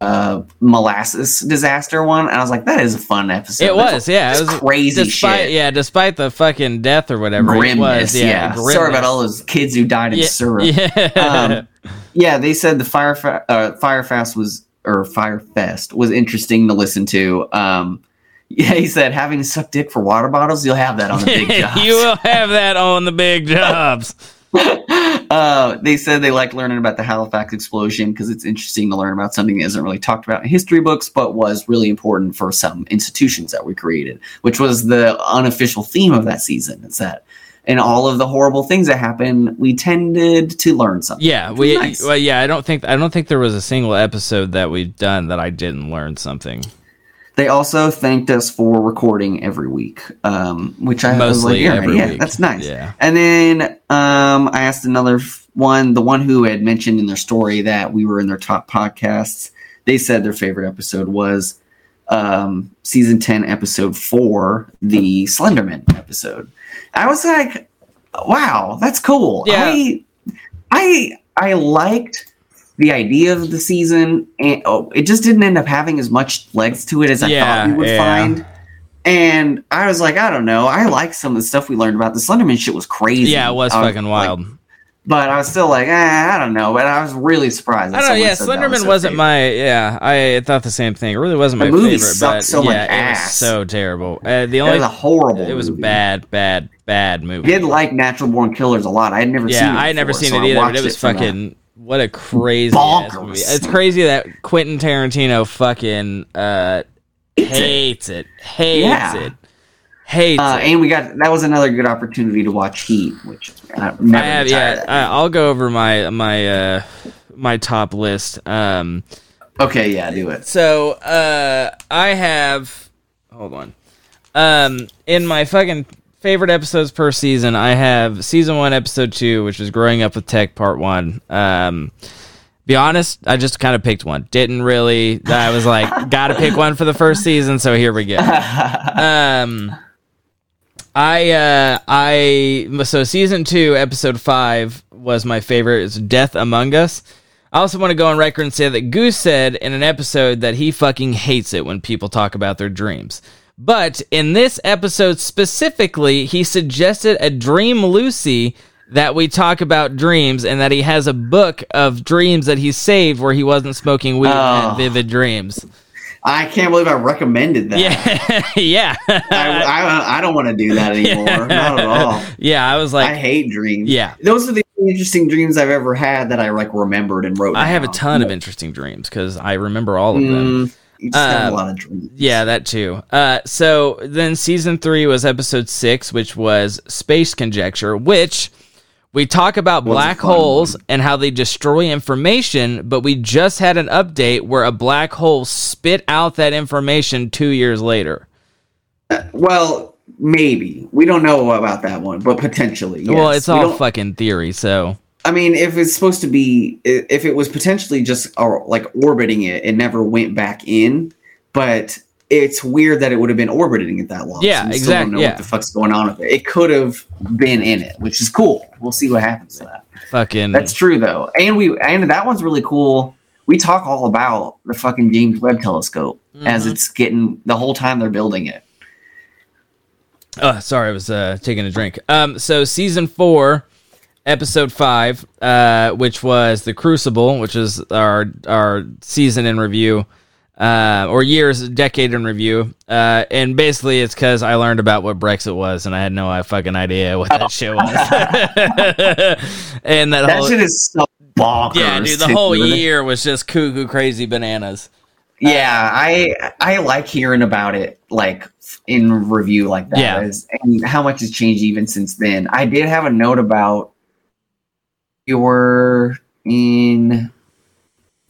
uh, molasses disaster one, and I was like, that is a fun episode. It That's- was, yeah. It was crazy despite, shit. Yeah, despite the fucking death or whatever, it Grimness, was. yeah. Yeah, Sorry about all those kids who died in Yeah, syrup. Yeah. Um, <laughs> yeah, they said the Fire uh, Fyre Fest was or Fyre Fest was interesting to listen to. Um, <laughs> yeah, he said having to suck dick for water bottles, you'll have that on the big <laughs> jobs. you will have that on the big jobs. <laughs> uh, they said they like learning about the Halifax explosion because it's interesting to learn about something that isn't really talked about in history books, but was really important for some institutions that we created, which was the unofficial theme of that season. Is that in all of the horrible things that happen, we tended to learn something. Yeah, we. nice. Well, yeah. I don't think I don't think there was a single episode that we've done that I didn't learn something. They also thanked us for recording every week, um, which I was Mostly like, yeah, every yeah, week. that's nice. Yeah. And then um, I asked another f- one, the one who had mentioned in their story that we were in their top podcasts. They said their favorite episode was um, season ten, episode four, the Slenderman episode. I was like, wow, that's cool. Yeah. I, I, I liked the idea of the season, and oh, it just didn't end up having as much legs to it as I Yeah, thought we would yeah. find. And I was like, I don't know. I like some of the stuff we learned about the Slenderman shit was crazy. Yeah, it was I fucking like- wild. but I was still like, eh, I don't know. But I was really surprised. that I don't know. Yeah, Slenderman was wasn't their my. Yeah, I thought the same thing. It really wasn't The my movie favorite. sucked but so much yeah, it was ass. so terrible. Uh, the favorite. It only was a horrible. it was movie. bad, bad, bad movie. I did like Natural Born Killers a lot. I had never seen. yeah, it I had never before, seen so it either. But it was for that. What a crazy movie. It's crazy that Quentin Tarantino fucking uh, Hates it. hates it. Hates Yeah. it. Hates Uh, it. and we got that was another good opportunity to watch Heat, which I never I have, yeah. I'll go over my my uh my top list. Um, okay, yeah, do it. so uh, I have. Hold on. Um, in my fucking favorite episodes per season, I have season one, episode two, which is growing up with tech, part one. Um, be honest, I just kind of picked one. Didn't really. I was like, <laughs> got to pick one for the first season, so here we go. Um, I uh, I so season two, episode five was my favorite. It's Death Among Us. I also want to go on record and say that Goose said in an episode that he fucking hates it when people talk about their dreams. But in this episode specifically, he suggested a Dream Lucy that we talk about dreams and that he has a book of dreams that he saved where he wasn't smoking weed and had Oh. vivid dreams. I can't believe I recommended that. Yeah, <laughs> yeah, I, I, I don't want to do that <laughs> anymore. Not at all. yeah. I was like, I hate dreams. Yeah. those are the interesting dreams I've ever had that I like remembered and wrote. I have a down. ton of interesting dreams because I remember all of them. Mm, you just have Uh, a lot of dreams. Yeah, that too. Uh, so then season three was episode six, which was space conjecture, which we talk about Was black holes one. and how they destroy information. But we just had an update where a black hole spit out that information two years later. Well, maybe we don't know about that one, but potentially. well, it's all fucking theory. So I mean, if it's supposed to be, if it was potentially just uh, like orbiting it, it never went back in. But it's weird that it would have been orbiting it that long. Yeah, we still Don't know yeah. what the fuck's going on with it. It could have been in it, which is cool. We'll see what happens to that. fucking That's true though, and we and that one's really cool. We talk all about the fucking James Webb Telescope as Mm-hmm. it's getting the whole time they're building it. Oh, sorry, I was uh, taking a drink. Um, so season four, episode five, uh, which was the Crucible, which is our our season in review, uh, or years, decade in review. Uh, and basically, it's because I learned about what Brexit was, and I had no fucking idea what that shit was. <laughs> and that, That whole shit is so bonkers. yeah, dude, the whole year was just cuckoo crazy bananas. Yeah, I I like hearing about it like in review like that, Yeah. is- and how much has changed even since then. I did have a note about you were in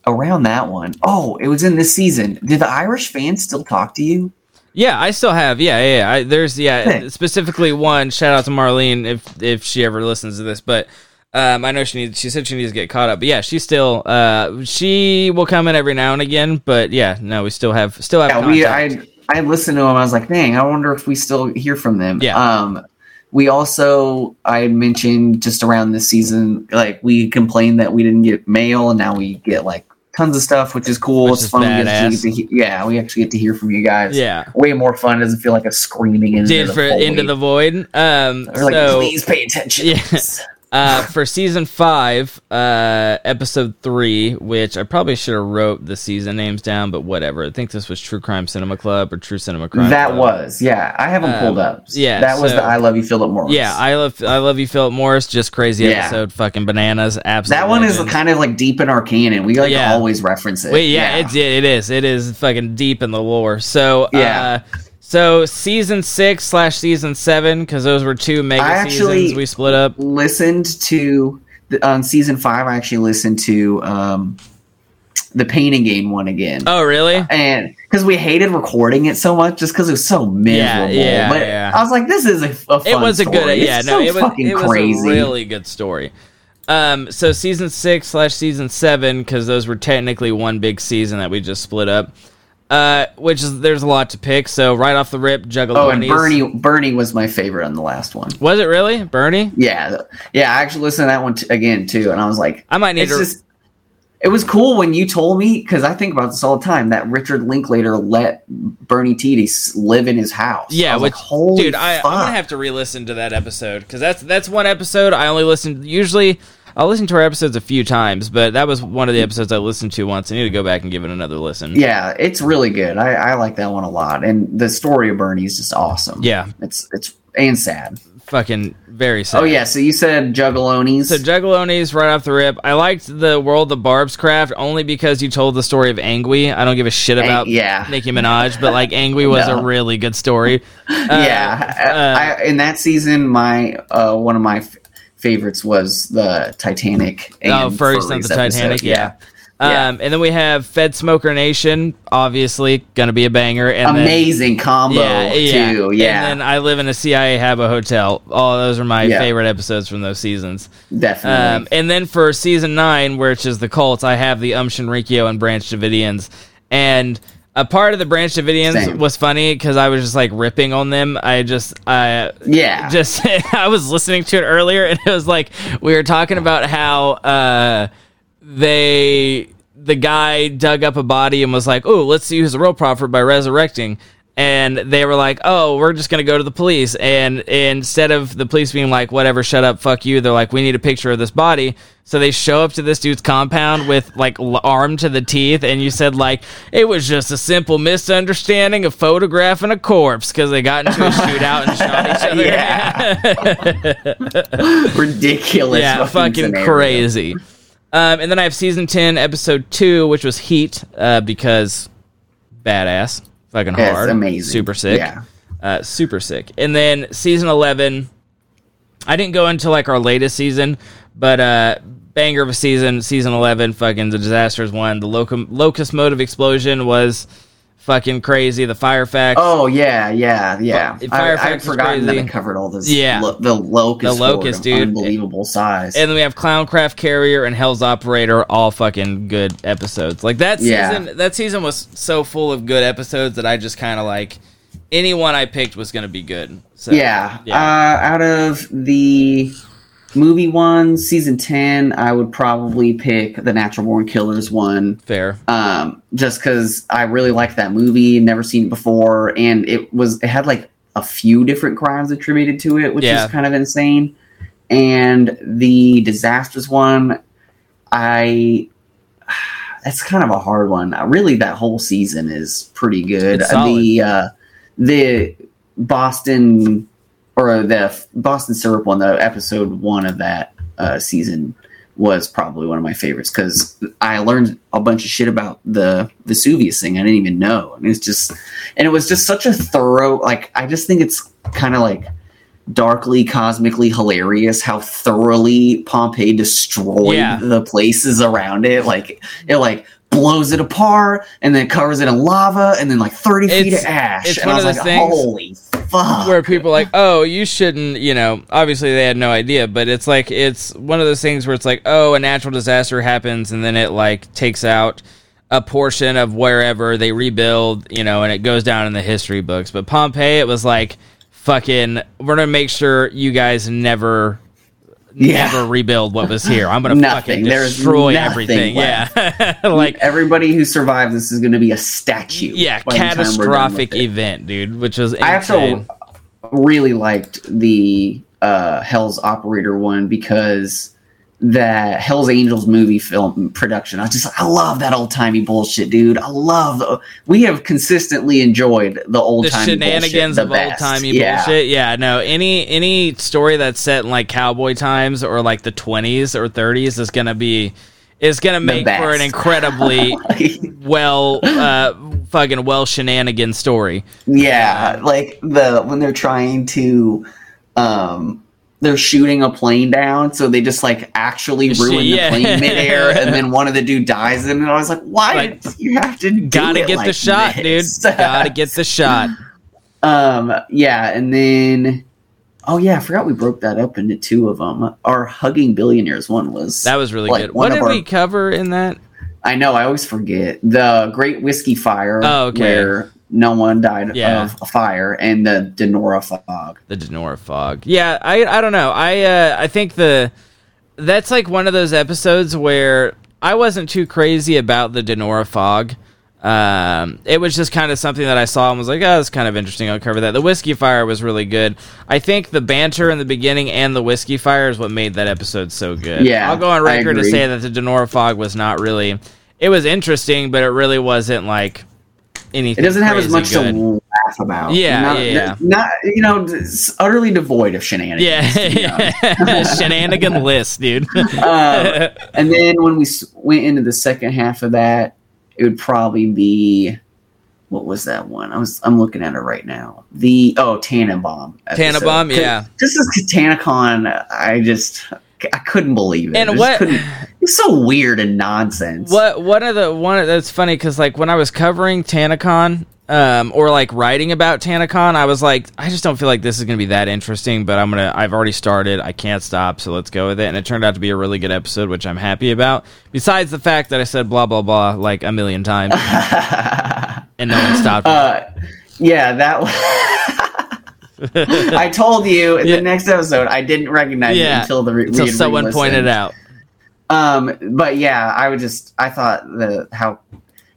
around that one. Oh, it was in this season. Did the Irish fans still talk to you? Yeah, I still have. Yeah, yeah. yeah. I, there's yeah, Hey. specifically one. Shout out to Marlene if if she ever listens to this, but. Um, I know she needs. She said she needs to get caught up, but yeah, she still. Uh, she will come in every now and again, but yeah, no, we still have still have. Yeah, we. I I listened to them. I was like, dang, I wonder if we still hear from them. Yeah. Um, we also I mentioned just around this season, like we complained that we didn't get mail, and now we get like tons of stuff, which is cool. Which it's is fun. We get to, badass. get to he- yeah, we actually get to hear from you guys. yeah, Way more fun. It doesn't feel like a screaming into did the for void. into the void. Um, like, so please pay attention. <laughs> Yeah. Uh, for season five, uh, episode three, which I probably should have wrote the season names down, but whatever. I think this was True Crime Cinema Club or True Cinema Crime. That Club. was, yeah. I have them Um, pulled up. yeah, that was so- the I Love You, Philip Morris. Yeah, I love I love you, Philip Morris. Just crazy Yeah. episode, fucking bananas. Absolutely, that one is kind of like deep in our canon. We like Yeah. always reference it. Wait, yeah, it's it is it is fucking deep in the lore. So Yeah. uh, so season six slash season seven because those were two mega I seasons we split up. listened to the, on season five. I actually listened to um, the Pain and Gain one again, Oh, really? and because we hated recording it so much, just because it was so miserable. yeah, but yeah. I was like, this is a, a fun it was a story. good It's yeah so no it was fucking it was crazy. a really good story. Um, so season six slash season seven because those were technically one big season that we just split up. Uh, which is there's a lot to pick. So right off the rip, Juggalo. oh, and Bernie Bernie was my favorite on the last one. was it really Bernie? Yeah, yeah. I actually listened to that one t- again too, and I was like, I might need it's to. just. It was cool when you told me because I think about this all the time that Richard Linklater let Bernie Tiede live in his house. Yeah, which like, holy dude, I, I'm gonna have to re-listen to that episode because that's that's one episode I only listened. Usually, I'll listen to our episodes a few times, but that was one of the episodes I listened to once. I need to go back and give it another listen. Yeah, it's really good. I, I like that one a lot, and the story of Bernie is just awesome. Yeah, it's it's and sad. fucking very sad. Oh yeah, so you said Juggalones. So Juggalones right off the rip. I liked the world of Barb's Craft only because you told the story of Angui. I don't give a shit Ang- about yeah. Nicki Minaj, but like Angui <laughs> was No. a really good story. <laughs> Uh, yeah, uh, I, in that season, my uh, one of my favorites was the Titanic. And oh, Furry Son the Furries Titanic, episode. yeah. Yeah. Um, and then we have Fed Smoker Nation, obviously gonna be a banger. And then- amazing combo too. Yeah, And then I live in a CIA Habbo hotel. All those are my Yeah. favorite episodes from those seasons. definitely. Um, and then for season nine, which is the cults, I have the Um Shinrikyo and Branch Davidians. And a part of the Branch Davidians Same. was funny because I was just like ripping on them. I just, I yeah, just, <laughs> I was listening to it earlier and it was like, we were talking about how, uh, they, the guy dug up a body and was like, oh, let's see who's the real prophet by resurrecting. And they were like, "Oh, we're just gonna go to the police." And instead of the police being like, "Whatever, shut up, fuck you," they're like, "We need a picture of this body." So they show up to this dude's compound with like l- armed to the teeth, and you said like it was just a simple misunderstanding of photographing a corpse because they got into a shootout and shot each other. Yeah, <laughs> ridiculous. yeah, fucking scenario. crazy. Um, and then I have season ten, episode two, which was Heat, uh, because badass, fucking hard, amazing. super sick, Yeah. uh, super sick. And then season eleven, I didn't go into like our latest season, but uh, banger of a season, season eleven, fucking the disasters one. The locum- locust motive explosion was fucking crazy. The fire facts. Oh yeah, yeah, yeah. Fu- I, Firefax I'd forgotten that it covered all this. Yeah. lo- the locust, The locust, dude. unbelievable size. And then we have Clowncraft Carrier and Hell's Operator, all fucking good episodes. Like that Yeah. season, that season was so full of good episodes that I just kind of like anyone I picked was going to be good. So yeah, yeah. Uh, out of the movie one, season ten, I would probably pick the Natural Born Killers one. fair. um, just because I really liked that movie, never seen it before, and it was it had like a few different crimes attributed to it, which Yeah. is kind of insane. and the disasters one, I <sighs> that's kind of a hard one. Really, that whole season is pretty good. The uh, the Boston or the Boston syrup one, the episode one of that uh, season was probably one of my favorites because I learned a bunch of shit about the Vesuvius thing I didn't even know, and it's just and it was just such a thorough like I just think it's kind of like darkly cosmically hilarious how thoroughly Pompeii destroyed Yeah. the places around it like it like blows it apart and then covers it in lava and then like 30 feet It's- of ash it's and one I was of those like things holy fuck where people like, oh, you shouldn't, you know, obviously they had no idea, but it's like, it's one of those things where it's like, oh, a natural disaster happens and then it like takes out a portion of wherever they rebuild, you know, and it goes down in the history books. But Pompeii, it was like, fucking, we're going to make sure you guys never. Yeah. Never rebuild what was here. I'm gonna <laughs> fucking destroy everything. left. Yeah, <laughs> like everybody who survives this is going to be a statue yeah, by the time we're done with catastrophic event, dude. Which was I insane. also really liked the uh, Hell's Operator one because that Hell's Angels movie film production. I just I love that old timey bullshit, dude. I love the, we have consistently enjoyed the old the shenanigans bullshit, of old timey yeah. bullshit. Yeah, no, any any story that's set in like cowboy times or like the twenties or thirties is gonna be is gonna make for an incredibly <laughs> well uh fucking well shenanigan story. Yeah, like the when they're trying to um they're shooting a plane down, so they just like actually ruin yeah. the plane <laughs> midair, and then one of the dude dies, and I was like, "Why Like, did you have to Gotta get the shot, this? dude. <laughs> Gotta get the shot. um, yeah, and then oh yeah, I forgot we broke that up into two of them. Our hugging billionaires one was That was really like, good. What did our- we cover in that? I know, I always forget the Great Whiskey Fire, Oh, okay. where no one died Yeah. of a fire, and the Donora Fog. The Donora fog. Yeah, I I don't know. I uh, I think the that's like one of those episodes where I wasn't too crazy about the Donora fog. Um, it was just kind of something that I saw and was like, oh, that's kind of interesting. I'll cover that. The whiskey fire was really good. I think the banter in the beginning and the whiskey fire is what made that episode so good. Yeah, I'll go on record to say that the Donora fog was not really. It was interesting, but it really wasn't like anything. It doesn't have as much good. to laugh about. Yeah, not, yeah, Not you know, it's utterly devoid of shenanigans. Yeah, <laughs> <laughs> shenanigan list, dude. <laughs> Uh, and then when we went into the second half of that, it would probably be what was that one? I was I'm looking at it right now. The oh Tannenbaum. episode. Tannenbaum, yeah. This is TanaCon, I just I couldn't believe it. And what- It's so weird and nonsense. What one of the one that's funny because like when I was covering TanaCon, um, or like writing about TanaCon, I was like, I just don't feel like this is gonna be that interesting, but I'm gonna I've already started, I can't stop, so let's go with it. And it turned out to be a really good episode, which I'm happy about. Besides the fact that I said blah blah blah like a million times <laughs> and no one stopped. Uh, yeah, that. <laughs> I told you in Yeah. the next episode I didn't recognize it Yeah. until the re- Until someone re-listen. pointed out. Um, but yeah, I would just I thought the how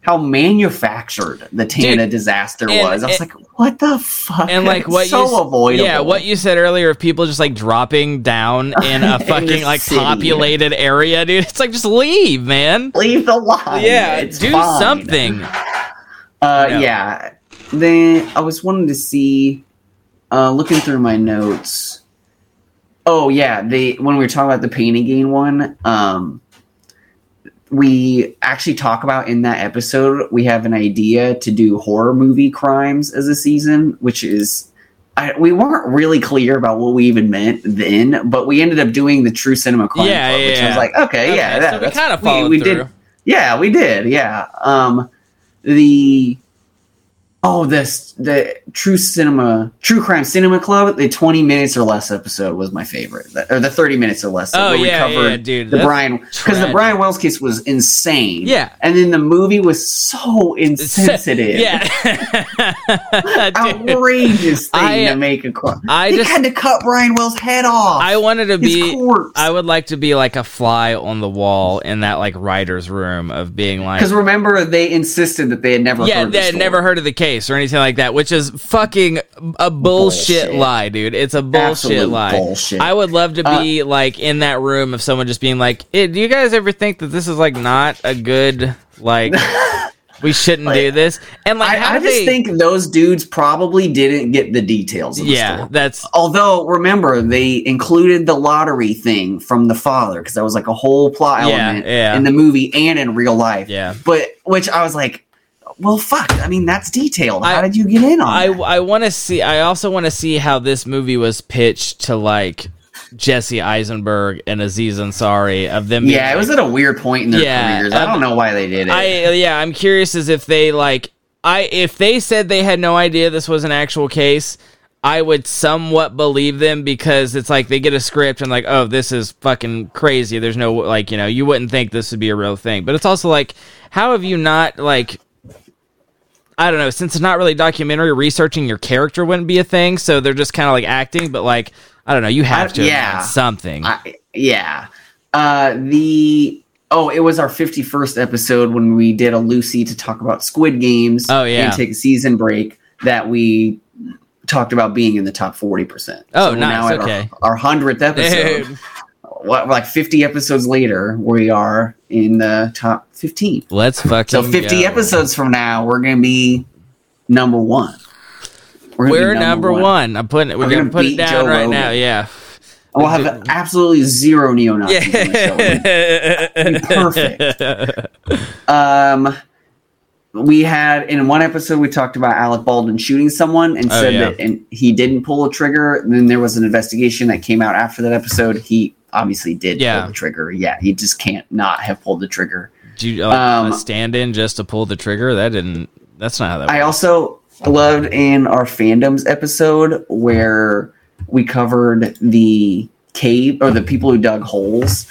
how manufactured the Tana Dude, disaster and- was. I was and- like, what the fuck? and like what so you avoidable. yeah what you said earlier of people just like dropping down <laughs> in a fucking the like city. populated area dude it's like just leave man leave the line. yeah it's do fine. something Uh, No. yeah. Then I was wanting to see, uh, looking through my notes. Oh yeah, they when we were talking about the pain and gain one, um, we actually talk about in that episode we have an idea to do horror movie crimes as a season, which is. I, we weren't really clear about what we even meant then, but we ended up doing the True Cinema Crime Yeah, Club, yeah, which yeah. was like, okay, yeah, Okay, that, so we that's- kind of followed we, through did yeah, we did. Yeah. Um the oh this the True Cinema True Crime Cinema Club, the 20 minutes or less episode was my favorite. The- Or the 30 minutes or less. Oh, yeah, covered yeah, dude, The that's Brian cuz the. Brian Wells case was insane. Yeah. And then the movie was so insensitive. <laughs> yeah <laughs> Outrageous thing I- to make a crime. I they just- had to cut Brian Wells' head off. i wanted to be corpse. i would like to be like a fly on the wall in that like writer's room of being like Because remember, they insisted that they had never yeah they had story. never heard of the case case or anything like that, which is fucking a bullshit, Bullshit. lie, dude. It's a bullshit Absolute lie. bullshit. Uh, I would love to be like in that room of someone just being like, "Eh, "Do you guys ever think that this is like not a good like <laughs> we shouldn't do this?" And like, I, I just they- think those dudes probably didn't get the details. Of the yeah, story. that's Although, remember, they included the lottery thing from the father because that was like a whole plot Yeah, element yeah. in the movie and in real life. yeah. But which I was like, well, fuck. I mean, that's detailed. How I- did you get in on I that? I want to see. I also want to see how this movie was pitched to like Jesse Eisenberg and Aziz Ansari of them. yeah, it was at a weird point in their Yeah, careers. I um, don't know why they did it. I yeah, I'm curious as if they like I if they said they had no idea this was an actual case. I would somewhat believe them because it's like they get a script and like, oh, this is fucking crazy. There's no like, you know, you wouldn't think this would be a real thing. But it's also like, how have you not like I don't know, since it's not really documentary, researching your character wouldn't be a thing, so they're just kind of like acting, but like I don't know, you have I- to yeah. something. I, yeah. Uh, the oh, it was our fifty-first episode when we did a Lucy to talk about Squid Games. Oh, yeah. and take a season break that we talked about being in the top forty percent. Oh, nice, okay. Our hundredth episode. Dude, <laughs> What, like fifty episodes later, we are in the top fifteen. let's fucking So fifty go. episodes from now, we're gonna be number one. We're, We're number, one. I'm putting it. We're, We're gonna, gonna put it down Joe right Rogan. now. Yeah. We'll have absolutely zero neo Nazis show. Perfect. Um, we had in one episode we talked about Alec Baldwin shooting someone and Oh, said yeah. that and he didn't pull a trigger. And then there was an investigation that came out after that episode. He obviously did Yeah. pull the trigger. Yeah, he just can't not have pulled the trigger. Do you like, Um, stand in just to pull the trigger? That didn't. That's not how that. I works. also loved in our fandoms episode where we covered the cave or the people who dug holes.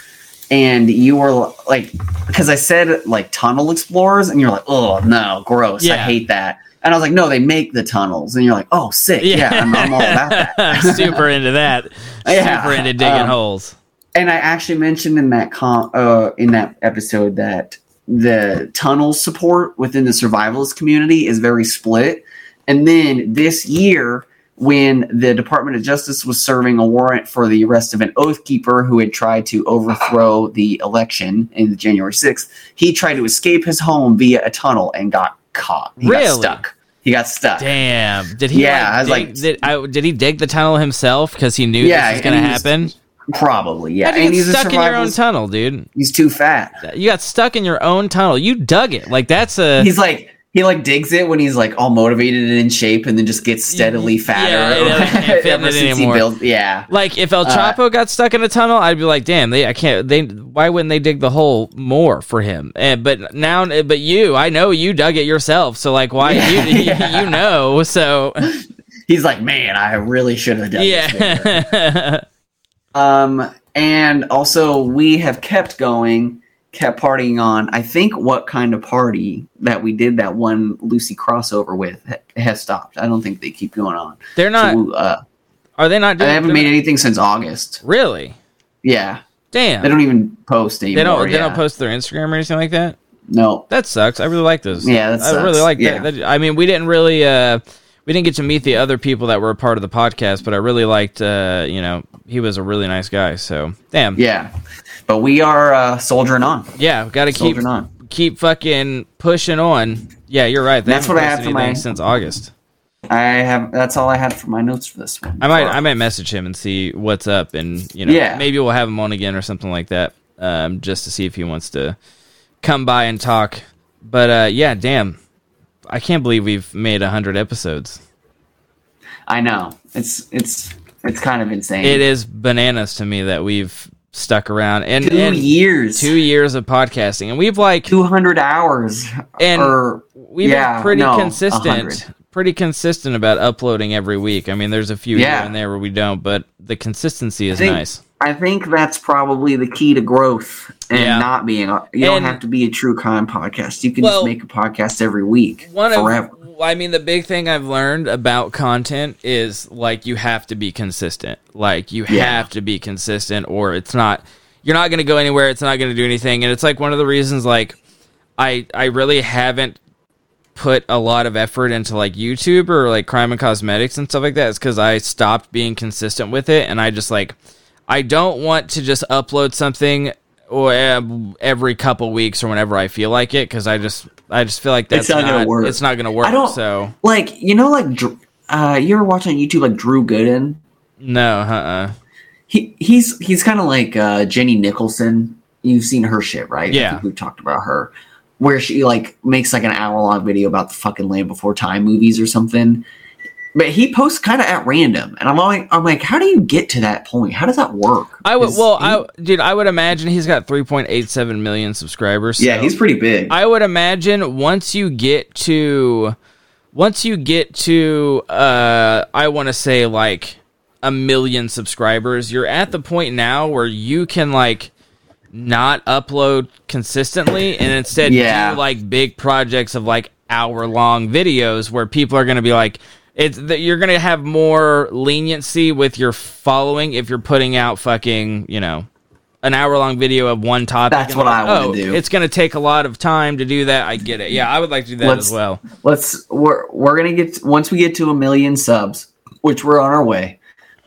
And you were like, because I said like tunnel explorers, and you're like, oh no, gross, I hate that. And I was like, no, they make the tunnels, and you're like, oh, sick, yeah, I'm, I'm all about that. <laughs> Super into that. <laughs> Yeah, Super into digging um, holes. And I actually mentioned in that com- uh, in that episode that the tunnel support within the survivalist community is very split. And then this year, when the Department of Justice was serving a warrant for the arrest of an oath keeper who had tried to overthrow the election in January 6th, he tried to escape his home via a tunnel and got caught. He Really? got stuck. He got stuck. Damn. Did he? Yeah, I was dig, like- did, I, did he dig the tunnel himself because he knew Yeah, this was going to happen? Probably, yeah. You And he's stuck in your own tunnel, dude? He's too fat. You got stuck in your own tunnel. You dug it. Like that's a. he's like he like digs it when he's like all motivated and in shape and then just gets steadily fatter Yeah, <laughs> can't fit ever it since he anymore. built yeah Like if El Uh, Chapo got stuck in a tunnel, I'd be like, "Damn, they I can't. They why wouldn't they dig the hole more for him?" And but now, but you, I know you dug it yourself, so like, why you <laughs> Yeah. you know? So he's like man i really should have done this yeah, <laughs> um and also we have kept going kept partying on i think what kind of party that we did that one lucy crossover with ha- has stopped i don't think they keep going on they're not. so, uh, Are they not? Doing, they haven't made anything since august really. yeah Damn, they don't even post anymore They don't. They yeah. don't post their Instagram or anything like that. no That sucks. I really like those. Yeah, that I really like Yeah. that. that. I mean, we didn't really. uh we didn't get to meet the other people that were a part of the podcast, but I really liked. uh You know, he was a really nice guy. So damn. yeah but we are uh soldiering on Yeah, we got to keep on keep fucking pushing on. Yeah, you're right. That's what I have posted for my- since August. I have. That's all I had for my notes for this one. I might I might message him and see what's up, and you know, Yeah. maybe we'll have him on again or something like that, um, just to see if he wants to come by and talk. But uh, yeah, damn, I can't believe we've made hundred episodes. I know. It's it's it's kind of insane. It is bananas to me that we've stuck around and, two and years, two years of podcasting, and we've like two hundred hours, And or we've yeah, been pretty no, consistent 100. pretty consistent about uploading every week i mean there's a few Yeah. here and there where we don't but the consistency is think, nice I think that's probably the key to growth and Yeah. not being. A, you don't have to be a true crime podcast. You can Well, just make a podcast every week one forever. of i mean the big thing i've learned about content is like you have to be consistent like you Yeah. have to be consistent or it's not you're not going to go anywhere it's not going to do anything and it's like one of the reasons like i i really haven't put a lot of effort into like YouTube or like crime and cosmetics and stuff like that is because I stopped being consistent with it, and I just like I don't want to just upload something uh, every couple weeks or whenever I feel like it because I just I just feel like that's It's not gonna work. It's not gonna work. I don't So like you know like uh, you ever watch on YouTube like Drew Gooden? no, uh, uh He he's he's kind of like uh, Jenny Nicholson. You've seen her shit, right? Yeah. we've talked about her, where she like makes like an hour long video about the fucking Land Before Time movies or something. But he posts kind of at random, and I'm like, I'm like, how do you get to that point? How does that work? I would well, he- I dude, I would imagine he's got 3.87 million subscribers. yeah, he's pretty big. I would imagine once you get to once you get to uh I want to say like a million subscribers, you're at the point now where you can like not upload consistently and instead Yeah. do like big projects of like hour long videos where people are going to be like it's that you're going to have more leniency with your following if you're putting out fucking, you know, an hour long video of one topic. That's what like, I wanna oh, do. It's going to take a lot of time to do that. I get it. Yeah, I would like to do that Let's- as well. let's we're we're gonna get once we get to a million subs, which we're on our way.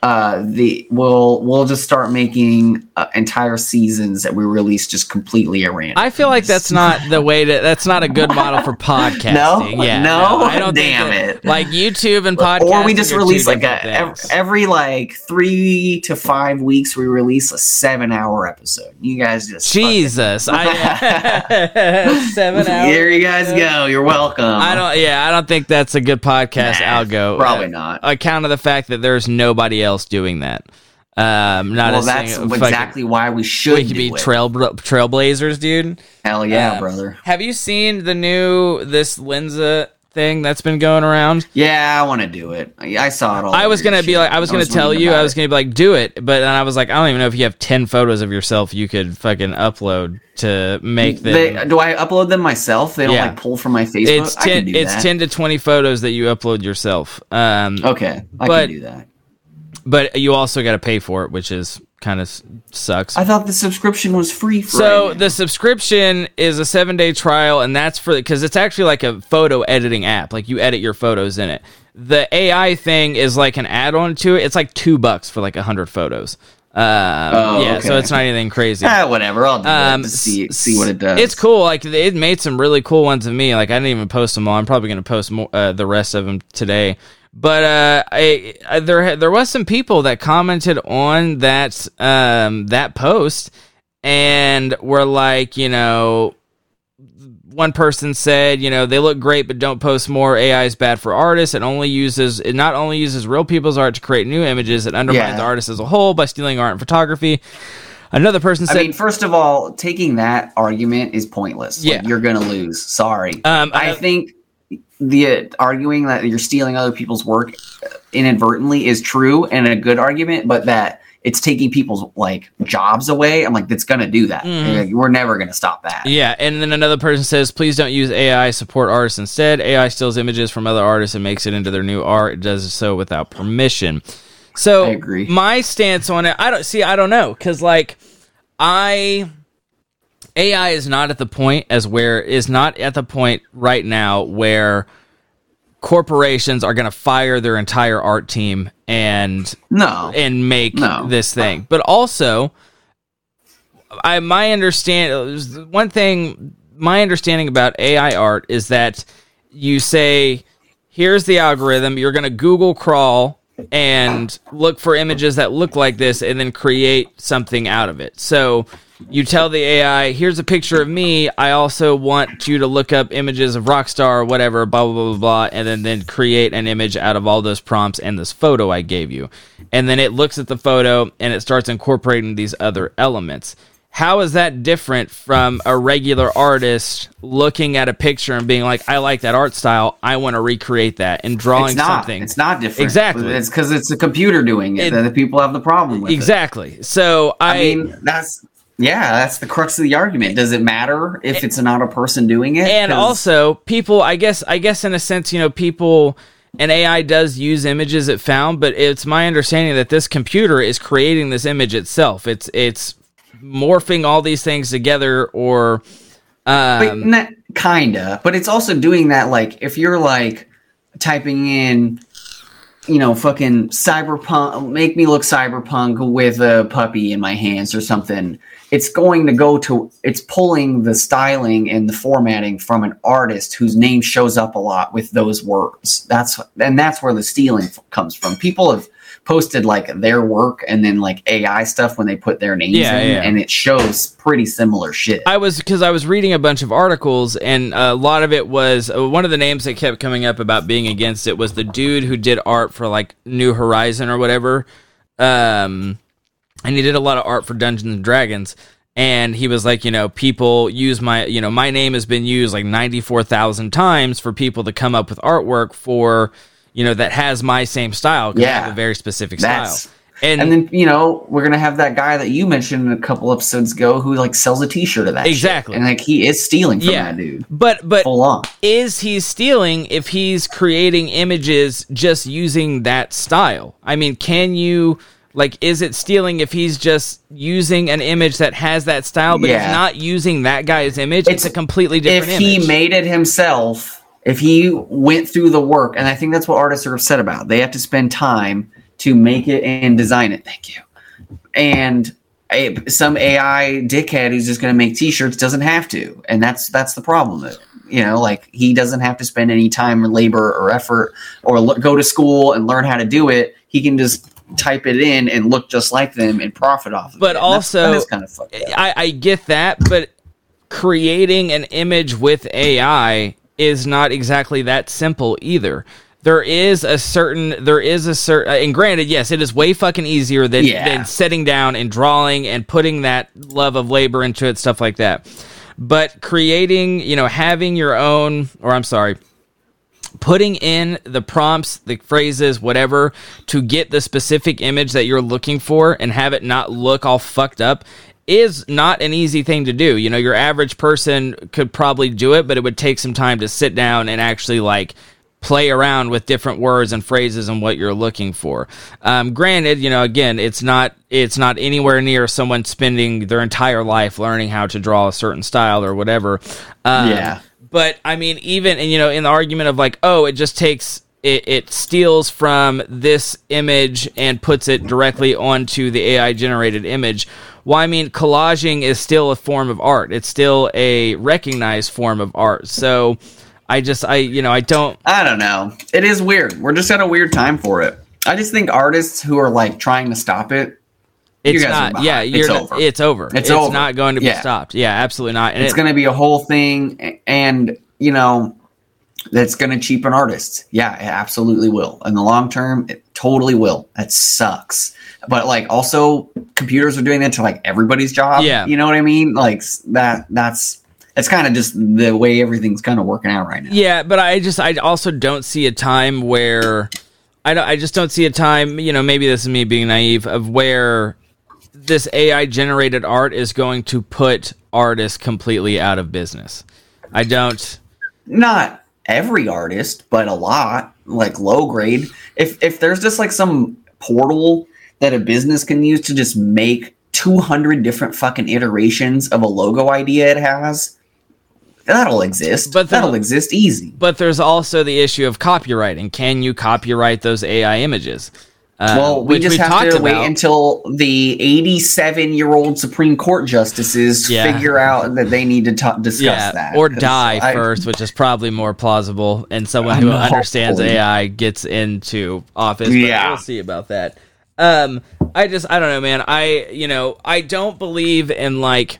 Uh, the we'll we'll just start making uh, entire seasons that we release just completely at random. I feel like that's not the way to. That's not a good model for <laughs> podcasting. No? yeah, No? I don't Damn that- it. Like YouTube and podcast, or we just release like a, ev- every like three to five weeks we release a seven hour episode. You guys just Jesus, I <laughs> seven hours. Here you guys go. You're welcome. I don't. Yeah, I don't think that's a good podcast Nah, algo. probably Uh, not. Account of the fact that there's nobody else doing that. Um, not well, that's fucking- exactly why we should We could be it. trail trailblazers, dude. Hell yeah, uh, brother. Have you seen the new this Lensa thing that's been going around? Yeah, I want to do it. I, I saw it all. I was gonna be shit. like, I was gonna tell you, I was gonna be like, do it, but then I was like, I don't even know if you have ten photos of yourself you could fucking upload to make them. They, do I upload them myself? They don't Yeah. like pull from my Facebook. it's I can ten. It's that. ten to twenty photos that you upload yourself. Um, Okay, I But- can do that. But you also got to pay for it, which is kind of sucks. I thought the subscription was free for. So right the subscription is a seven day trial, and that's for because it's actually like a photo editing app. Like you edit your photos in it. The AI thing is like an add on to it. It's like two bucks for like a hundred photos. Um, Oh, yeah, so it's not anything crazy. <laughs> ah, whatever. I'll do Um, it to see see what it does. It's cool. Like it made some really cool ones of me. Like I didn't even post them all. I'm probably gonna post more, uh, the rest of them today. But uh, I, I there there was some people that commented on that um that post and were like, you know, one person said, you know, they look great, but don't post more. AI is bad for artists. It only uses it not only uses real people's art to create new images. It undermines Yeah. the artist as a whole by stealing art and photography. Another person I said, mean, first of all, taking that argument is pointless. Like, Yeah. you're gonna lose. Sorry. Um, I uh, think the arguing that you're stealing other people's work inadvertently is true and a good argument, but that it's taking people's like jobs away. I'm like, that's gonna do that. Mhm. Like, we're never gonna stop that. Yeah, and then another person says, please don't use AI, support artists instead. AI steals images from other artists and makes it into their new art. It does so without permission. So I agree. my stance on it, I don't see, I don't know, because like I AI is not at the point as where is not at the point right now where corporations are going to fire their entire art team and No. and make No. this thing. But also, I my understand one thing. My understanding about AI art is that you say, "Here's the algorithm. You're going to Google crawl and look for images that look like this, and then create something out of it." So. You tell the AI, here's a picture of me. I also want you to look up images of Rockstar or whatever, blah, blah, blah, blah, blah, and then, then create an image out of all those prompts and this photo I gave you. And then it looks at the photo and it starts incorporating these other elements. How is that different from a regular artist looking at a picture and being like, I like that art style. I want to recreate that and drawing it's not. something. It's not different. Exactly. It's because it's a computer doing it, It- that the people have the problem with it. Exactly. So I, I mean, that's yeah, that's the crux of the argument. Does it matter if it's not a person doing it? And also people i guess i guess in a sense you know people and ai does use images it found but it's my understanding that this computer is creating this image itself it's it's morphing all these things together or but Um, not kinda. But it's also doing that like if you're like typing in, you know, fucking cyberpunk, make me look cyberpunk with a puppy in my hands or something. It's going to go to. It's pulling the styling and the formatting from an artist whose name shows up a lot with those words. That's and that's where the stealing comes from. People have posted like their work and then like AI stuff when they put their names Yeah, in, yeah. and it shows pretty similar shit. I was because I was reading a bunch of articles, and a lot of it was uh, one of the names that kept coming up about being against it was the dude who did art for like New Horizon or whatever, um, and he did a lot of art for Dungeons and Dragons. And he was like, you know, people use my, you know, my name has been used like ninety four thousand times for people to come up with artwork for, you know, that has my same style. 'cause I Yeah. have a very specific That's- style. And, And then you know we're gonna have that guy that you mentioned a couple episodes ago who like sells a T-shirt of that. shit. Exactly. and like he is stealing from yeah, that dude. but but Full on. is he stealing if he's creating images just using that style? I mean, can you like is it stealing if he's just using an image that has that style but Yeah. he's not using that guy's image? It's, It's- a completely different. If different he made it himself, if he went through the work, and I think that's what artists are upset about. They have to spend time to make it and design it. Thank you. And a, some AI dickhead who's just going to make T-shirts doesn't have to, and that's that's the problem. You know, like he doesn't have to spend any time or labor or effort or lo- go to school and learn how to do it. He can just type it in and look just like them and profit off of But it. That's- also- that is kind of. I, I get that, but creating an image with AI is not exactly that simple either. There is a certain, there is a certain, uh, and granted, yes, it is way fucking easier than, Yeah. than sitting down and drawing and putting that love of labor into it, stuff like that. But creating, you know, having your own, or I'm sorry, putting in the prompts, the phrases, whatever, to get the specific image that you're looking for and have it not look all fucked up is not an easy thing to do. You know, your average person could probably do it, but it would take some time to sit down and actually like play around with different words and phrases and what you're looking for. Um, granted, you know, again, it's not it's not anywhere near someone spending their entire life learning how to draw a certain style or whatever. Um, Yeah. but I mean, even and you know, in the argument of like, oh, it just takes it, it steals from this image and puts it directly onto the AI generated image. Well, I mean, collaging is still a form of art. It's still a recognized form of art. So, I just, I you know, I don't. I don't know. It is weird. We're just at a weird time for it. I just think artists who are like trying to stop it, It's not. Yeah, It's not- over. It's over. It's over. not going to be Yeah. stopped. Yeah, absolutely not. And it's it- going to be a whole thing, and you know, that's going to cheapen artists. Yeah, it absolutely will. In the long term, it totally will. That sucks. But like, also, computers are doing that to like everybody's job. Yeah. you know what I mean. Like that. That's it's kind of just the way everything's kind of working out right now. Yeah, but I just I also don't see a time where I don't, I just don't see a time, you know, maybe this is me being naive of where this AI generated art is going to put artists completely out of business. I don't not every artist, but a lot, like low grade. If if there's just like some portal that a business can use to just make 200 different fucking iterations of a logo idea it has, that'll exist. But the- that'll exist easy. but there's also the issue of copywriting. Can you copyright those AI images? Uh, Well, we just have to wait about. until the 87 year old Supreme Court justices Yeah. figure out that they need to ta- discuss yeah, that. Or die I- first, which is probably more plausible, and someone who understands hopefully. AI gets into office. But Yeah. we'll see about that. Um, I just, I don't know, man. I, you know, I don't believe in like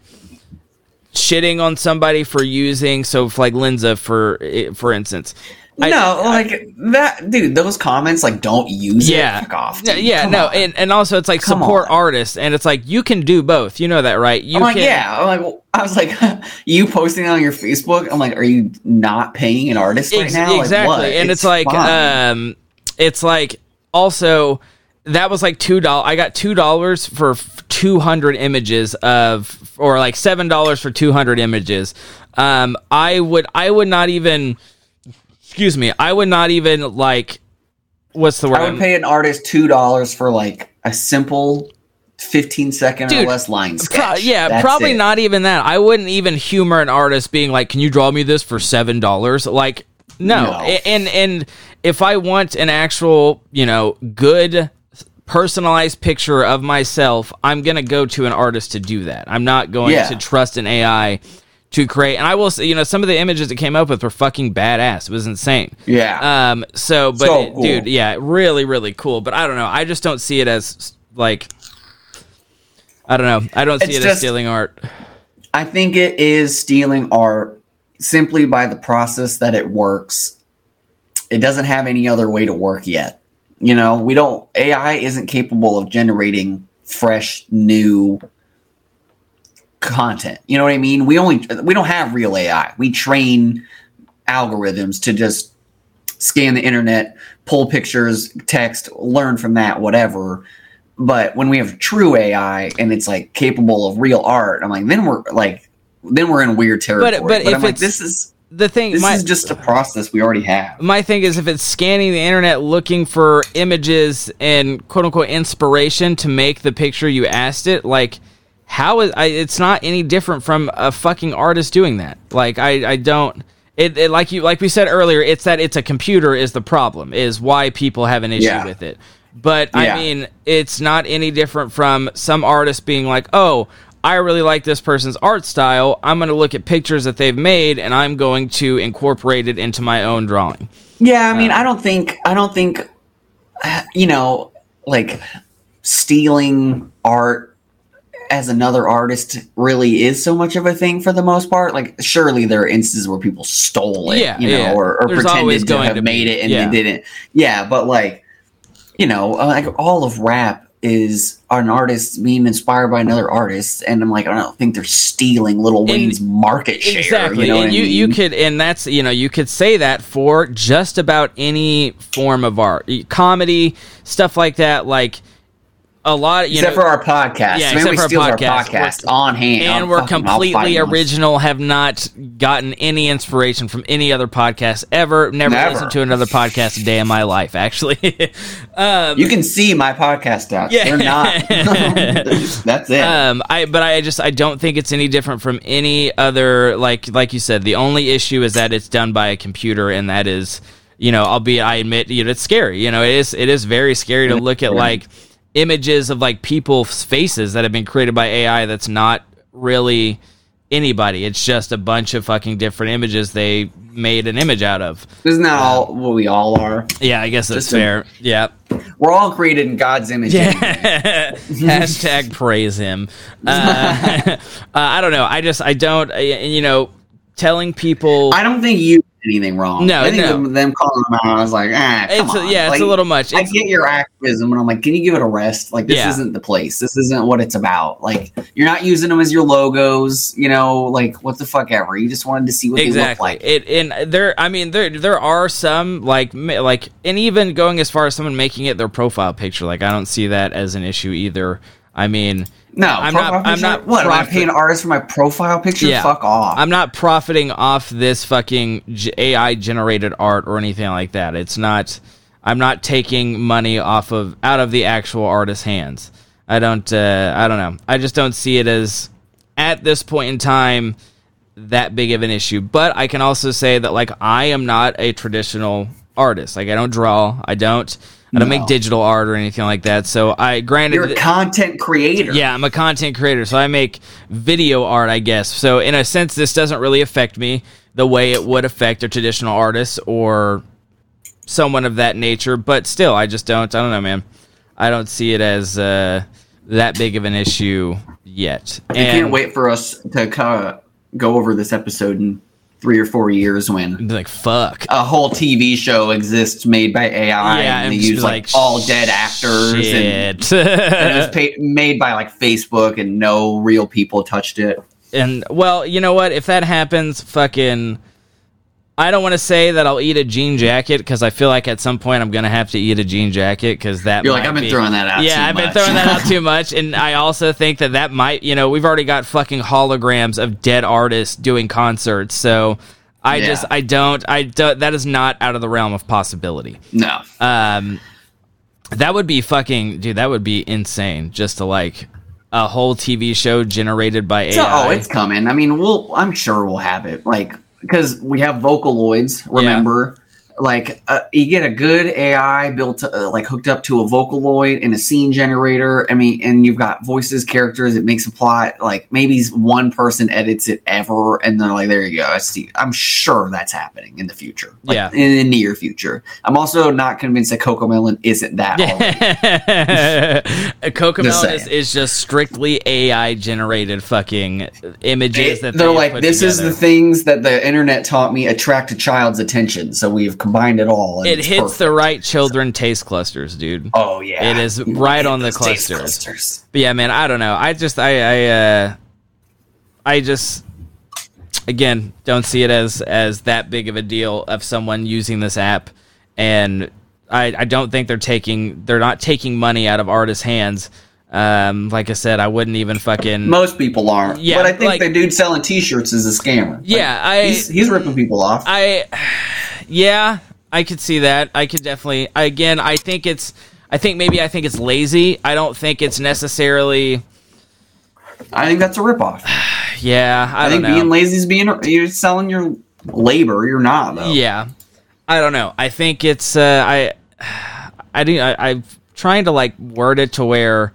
shitting on somebody for using. So, like Lensa, for for instance, I- no, like that, dude. Those comments, like, don't use yeah, it. Off. Yeah, yeah, no, on. and and also it's like Come support on. artists, and it's like you can do both. You know that, right? You I'm like, can, yeah. I'm like, well, I was like, <laughs> you posting on your Facebook. I'm like, are you not paying an artist right Ex- now? Like, exactly what? and it's, like fine. um it's like also that was like two dollars i got two dollars for 200 images of or like seven dollars for 200 images um i would i would not even excuse me i would not even like what's the word I would pay an artist two dollars for like a simple 15 second Dude, or less line sketch. Pro- yeah, That's probably it. not even that. I wouldn't even humor an artist being like, "Can you draw me this for seven dollars?" Like, no. No. And and if I want an actual, you know, good personalized picture of myself, I'm gonna go to an artist to do that. I'm not going Yeah. to trust an AI to create. And I will say, you know, some of the images it came up with were fucking badass. It was insane. Yeah. Um. So, but So cool. dude, yeah, really, really cool. But I don't know. I just don't see it as like. I don't know. I don't see It's it as stealing art. I think it is stealing art simply by the process that it works. It doesn't have any other way to work yet. You know, we don't AI isn't capable of generating fresh new content. You know what I mean? We only we don't have real AI. We train algorithms to just scan the internet, pull pictures, text, learn from that, whatever. But when we have true AI and it's like capable of real art, I'm like, then we're like, then we're in weird territory. but but, if I'm like, this is The thing, this my, is just a process we already have. my thing is if it's scanning the internet looking for images and quote unquote inspiration to make the picture you asked it, like how is I, it's not any different from a fucking artist doing that. Like I, I don't. It, it like you like we said earlier, it's that it's a computer is the problem is why people have an issue Yeah. with it. But I mean, it's not any different from some artists being like, "Oh, I really like this person's art style. I'm going to look at pictures that they've made and I'm going to incorporate it into my own drawing." Yeah, I mean, I don't think I don't think uh, you know, like stealing art as another artist really is so much of a thing for the most part. Like, surely there are instances where people stole it, Yeah, you know, yeah. or, or There's pretended to have to made be, it and yeah. they didn't. Yeah, but like, you know, uh, like all of rap is an artist being inspired by another artist, and I'm like, I don't think they're stealing Little Wayne's market share. Exactly. you know and what I you, you could and that's you know, you could say that for just about any form of art. Comedy, stuff like that, like a lot you except know for our podcast. Yeah, Maybe except we for our steal our podcast. podcast We're- on hand. and I'll we're completely original have not gotten any inspiration from any other podcast ever never, Never. listened to another podcast a day in my life actually <laughs> um, You can see my podcast out. Yeah. They're not. <laughs> That's it. um i but i just i don't think it's any different from any other like like you said the only issue is that it's done by a computer and that is you know albeit i admit you know it's scary you know it is it is very scary to look at like images of like people's faces that have been created by ai that's not really anybody it's just a bunch of fucking different images they made an image out of Isn't that all what we all are? yeah i guess that's Just a- fair yeah We're all created in God's image. Yeah. <laughs> Hashtag praise him. Uh, <laughs> uh, I don't know. I just I don't. You know, telling people. I don't think you did anything wrong. No, I think no. them, them calling them out, I was like, ah, come It's a- on. yeah, it's a little much. I It's, get your activism, and I'm like, can you give it a rest? Like, this Yeah. isn't the place. This isn't what it's about. Like, you're not using them as your logos. You know, like what the fuck ever. You just wanted to see what they look like. It and there. I mean, there there are some like like and even going as far as someone making it their profile picture. Like I don't see that as an issue either. I mean, No, I'm not- I'm not What? Am I profit- paying artists for my profile picture? Yeah. Fuck off. I'm not profiting off this fucking AI generated art or anything like that. It's not. I'm not taking money off of out of the actual artist's hands. I don't. Uh, I don't know. I just don't see it as at this point in time that big of an issue. But I can also say that like I am not a traditional artist. Like I don't draw. I don't. I don't No. make digital art or anything like that. So I granted You're a content creator. yeah, I'm a content creator, so I make video art, I guess. So in a sense, this doesn't really affect me the way it would affect a traditional artist or someone of that nature. But still, I just don't. I don't know, man. I don't see it as uh, that big of an issue yet. I can't wait for us to kind of go over this episode in three or four years when Like fuck. a whole TV show exists made by AI yeah, and they use be like, all dead actors and, and it was <laughs> pa- made by like Facebook and no real people touched it. And well, you know what? If that happens, fucking. I don't want to say that I'll eat a jean jacket because I feel like at some point I'm gonna have to eat a jean jacket because that. You're like, I've been be- throwing that out. Yeah, I've been much." throwing that out <laughs> too much, and I also think that that might, you know, we've already got fucking holograms of dead artists doing concerts, so I Yeah. just, I don't, I don't, that is not out of the realm of possibility. no, Um, that would be fucking, dude, that would be insane just to like a whole TV show generated by So, AI. oh, it's coming. I mean, we'll. I'm sure we'll have it. Like because we have Vocaloids. Remember, like uh, you get a good AI built, uh, like hooked up to a Vocaloid and a scene generator. I mean, and you've got voices, characters. It makes a plot. Like maybe one person edits it ever, and they're like, "There you go." I see. I'm sure that's happening in the future. Like, Yeah. in the near future. I'm also not convinced that CoComelon isn't that. <laughs> CoComelon is, is just strictly AI generated fucking images that they're they like this is the things that the internet taught me attract a child's attention so we've combined it all It hits perfect. the right children taste clusters, dude. oh yeah it is right on the clusters. clusters. But yeah, man, I don't know. I just I I uh I just again don't see it as as that big of a deal of someone using this app and I, I don't think they're taking they're not taking money out of artists' hands. Um, like I said, I wouldn't even fucking most people aren't Yeah, but i think like- the dude selling t-shirts is a scammer Like, Yeah, I he's, he's ripping people off I yeah, I could see that. I could definitely again, I think it's I think maybe I think it's lazy. I don't think it's necessarily i think that's a ripoff <sighs> yeah, I, i, think know. being lazy is being you're selling your labor you're not though Yeah, I don't know. I think it's uh, I, <sighs> I do. I, I'm trying to like word it to where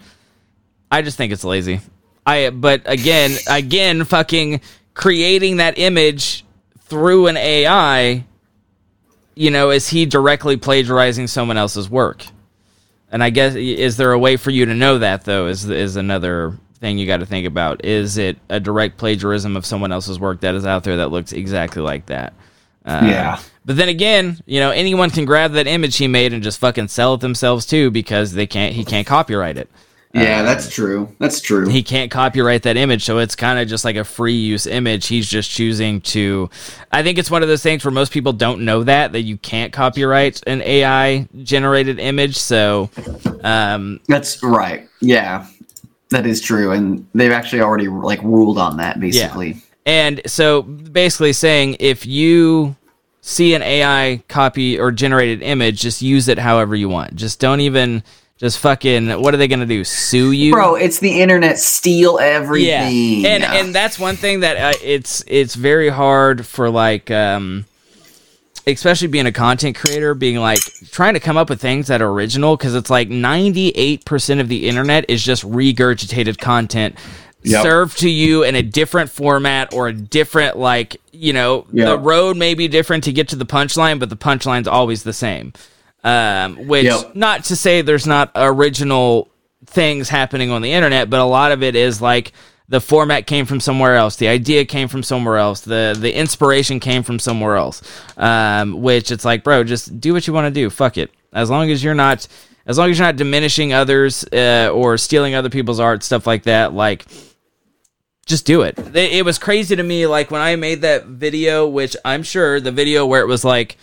I just think it's lazy. I but again, again, fucking creating that image through an AI. You know, is he directly plagiarizing someone else's work? And I guess is there a way for you to know that though? Is is another thing you got to think about? Is it a direct plagiarism of someone else's work that is out there that looks exactly like that? Uh, Yeah. But then again, you know, anyone can grab that image he made and just fucking sell it themselves too because they can't. He can't copyright it. Yeah that's true that's true He can't copyright that image, so it's kind of just like a free use image. He's just choosing to. I think it's one of those things where most people don't know that that you can't copyright an AI generated image. So, um, that's right yeah that is true and they've actually already like ruled on that basically And so basically saying if you see an AI copy or generated image, just use it however you want. Just don't even just fucking what are they going to do? Sue you? bro it's the internet steal everything Yeah. And and that's one thing that uh, it's it's very hard for like um especially being a content creator being like trying to come up with things that are original because it's like 98% of the internet is just regurgitated content Yep. served to you in a different format or a different like you know the road may be different to get to the punchline but the punchline's always the same um which Yep. not to say there's not original things happening on the internet but a lot of it is like the format came from somewhere else the idea came from somewhere else the the inspiration came from somewhere else um which it's like bro just do what you want to do fuck it as long as you're not as long as you're not diminishing others uh, or stealing other people's art stuff like that like just do it. It it was crazy to me, like when I made that video, which I'm sure the video where it was like,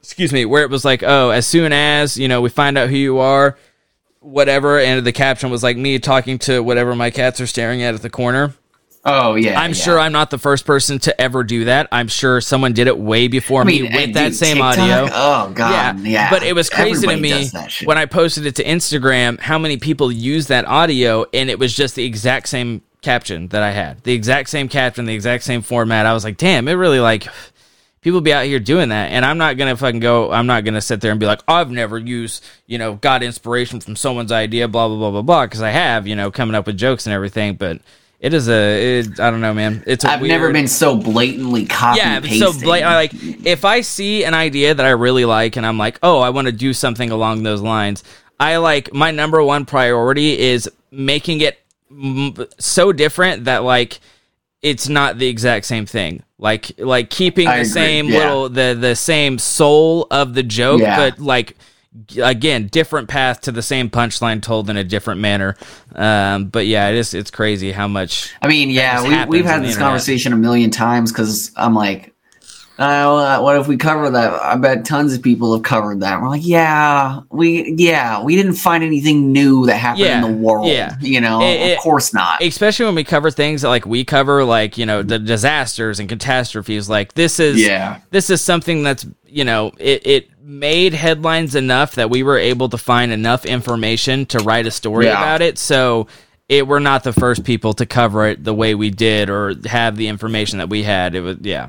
excuse me, where it was like, oh, as soon as you know we find out who you are, whatever, and the caption was like me talking to whatever my cats are staring at at the corner. oh yeah I'm yeah. sure I'm not the first person to ever do that. I'm sure someone did it way before I mean, me with and that dude, same TikTok, audio. Oh god, yeah. But it was crazy Everybody to me does that shit. when I posted it to Instagram how many people used that audio and it was just the exact same caption that I had. The exact same caption, the exact same format. I was like, damn, it really like people be out here doing that. And I'm not gonna fucking go I'm not gonna sit there and be like, I've never used, you know, got inspiration from someone's idea, blah blah blah blah blah, because I have, you know, coming up with jokes and everything, but it is a, it, I don't know, man. It's I've never been so blatantly copy yeah, so pasting. bla- I like if I see an idea that I really like and I'm like, oh, I want to do something along those lines. I like my number one priority is making it m- so different that like it's not the exact same thing. Like like keeping I the agree, same yeah. little the the same soul of the joke, Yeah. but like again different path to the same punchline told in a different manner. Um, but yeah, it is it's crazy how much I mean, yeah, we, we've had this internet. conversation a million times because I'm like, uh, what if we cover that? I bet tons of people have covered that. We're like, yeah, we, yeah, we didn't find anything new that happened Yeah, in the world. yeah. You know, It- it- of course not. especially when we cover things that like we cover like you know the disasters and catastrophes like this is Yeah. this is something that's you know it, it made headlines enough that we were able to find enough information to write a story Yeah. about it so it we're not the first people to cover it the way we did or have the information that we had. It was yeah.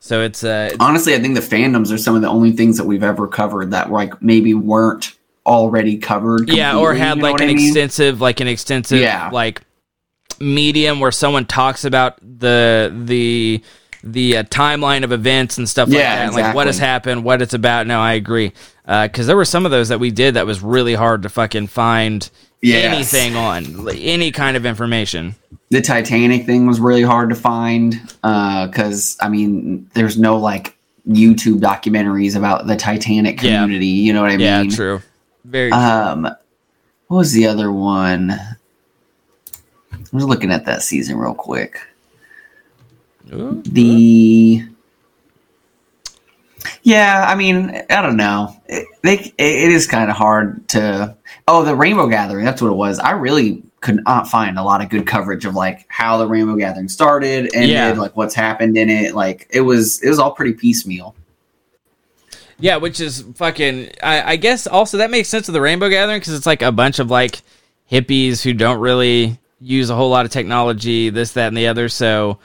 So it's uh Honestly, I think the fandoms are some of the only things that we've ever covered that like maybe weren't already covered. yeah, or had you know like an I mean? extensive like an extensive Yeah. like medium where someone talks about the the the uh, timeline of events and stuff like Yeah, that, like what has happened, what it's about. No, I agree. Because there were some of those that we did that was really hard to fucking find Yes. anything on, any kind of information. the Titanic thing was really hard to find because I mean, there's no like YouTube documentaries about the Titanic Yeah. community. You know what I mean? Yeah, true. Very. Um, what was the other one? I was looking at that season real quick. Ooh. The yeah, I mean, I don't know. It, they, it is kind of hard to. Oh, the Rainbow Gathering. That's what it was. I really could not find a lot of good coverage of like how the Rainbow Gathering started, ended, Yeah. like what's happened in it. Like it was, it was all pretty piecemeal. Yeah, which is fucking. I, I guess also that makes sense of the Rainbow Gathering because it's like a bunch of like hippies who don't really use a whole lot of technology, this, that, and the other. So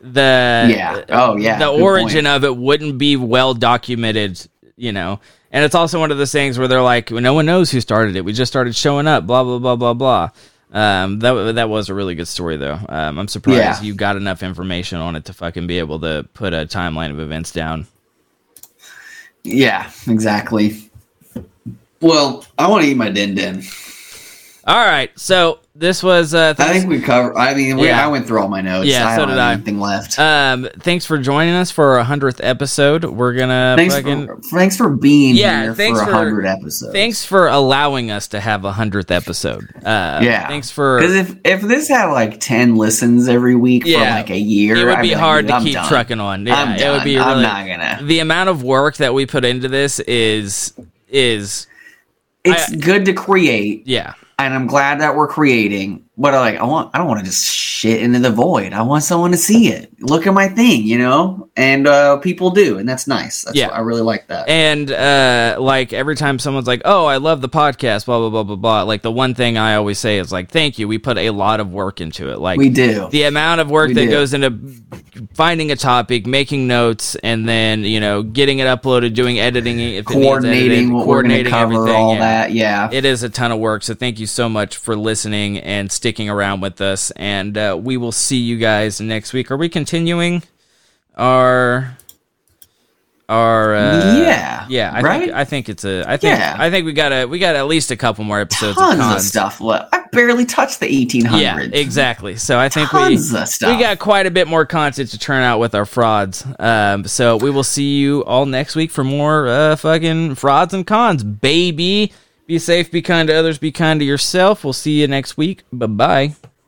the Yeah. Oh, yeah. the Good origin point. of it wouldn't be well documented, you know. And it's also one of those things where they're like, no one knows who started it. We just started showing up. Blah blah blah blah blah. Um, that that was a really good story though. Um, I'm surprised Yeah. you got enough information on it to fucking be able to put a timeline of events down. Yeah, exactly. Well, I want to eat my din din. All right, so this was uh, I think we cover. I mean, we, Yeah. I went through all my notes. Yeah, I so don't did have I. anything left. um, thanks for joining us for our hundredth episode. We're gonna thanks fucking for thanks for being Yeah, here thanks for a hundred episodes. thanks for allowing us to have a hundredth episode. Uh, Yeah. thanks for Because if if this had like ten listens every week for like a year, it would I'd be hard "Dude, to keep done. trucking on. Yeah, I'm it done. would be I'm not gonna. the amount of work that we put into this is is It's I- good to create, yeah and I'm glad that we're creating. But like, I want, I don't want to just shit into the void. I want someone to see it. Look at my thing, you know. And uh, people do, and that's nice. That's Yeah. I really like that. and uh like every time someone's like oh i love the podcast blah blah blah blah blah like the one thing i always say is like thank you we put a lot of work into it like we do. the amount of work We that do. goes into finding a topic, making notes, and then you know getting it uploaded, doing editing, if it coordinating edited, what we're going to coordinating cover, everything, all yeah. that. Yeah. It is a ton of work, so thank you so much for listening and sticking around with us. And uh, we will see you guys next week. Are we continuing our our? Uh, Yeah, yeah. I right? think I think it's a. I think Yeah. I think we got a we got at least a couple more episodes Tons of cons. stuff. Look, I barely touched the 1800s. Yeah, exactly. So I think Tons we of we got quite a bit more content to turn out with our frauds. Um, so we will see you all next week for more uh, fucking frauds and cons, baby. Be safe, be kind to others, be kind to yourself. We'll see you next week. Bye bye.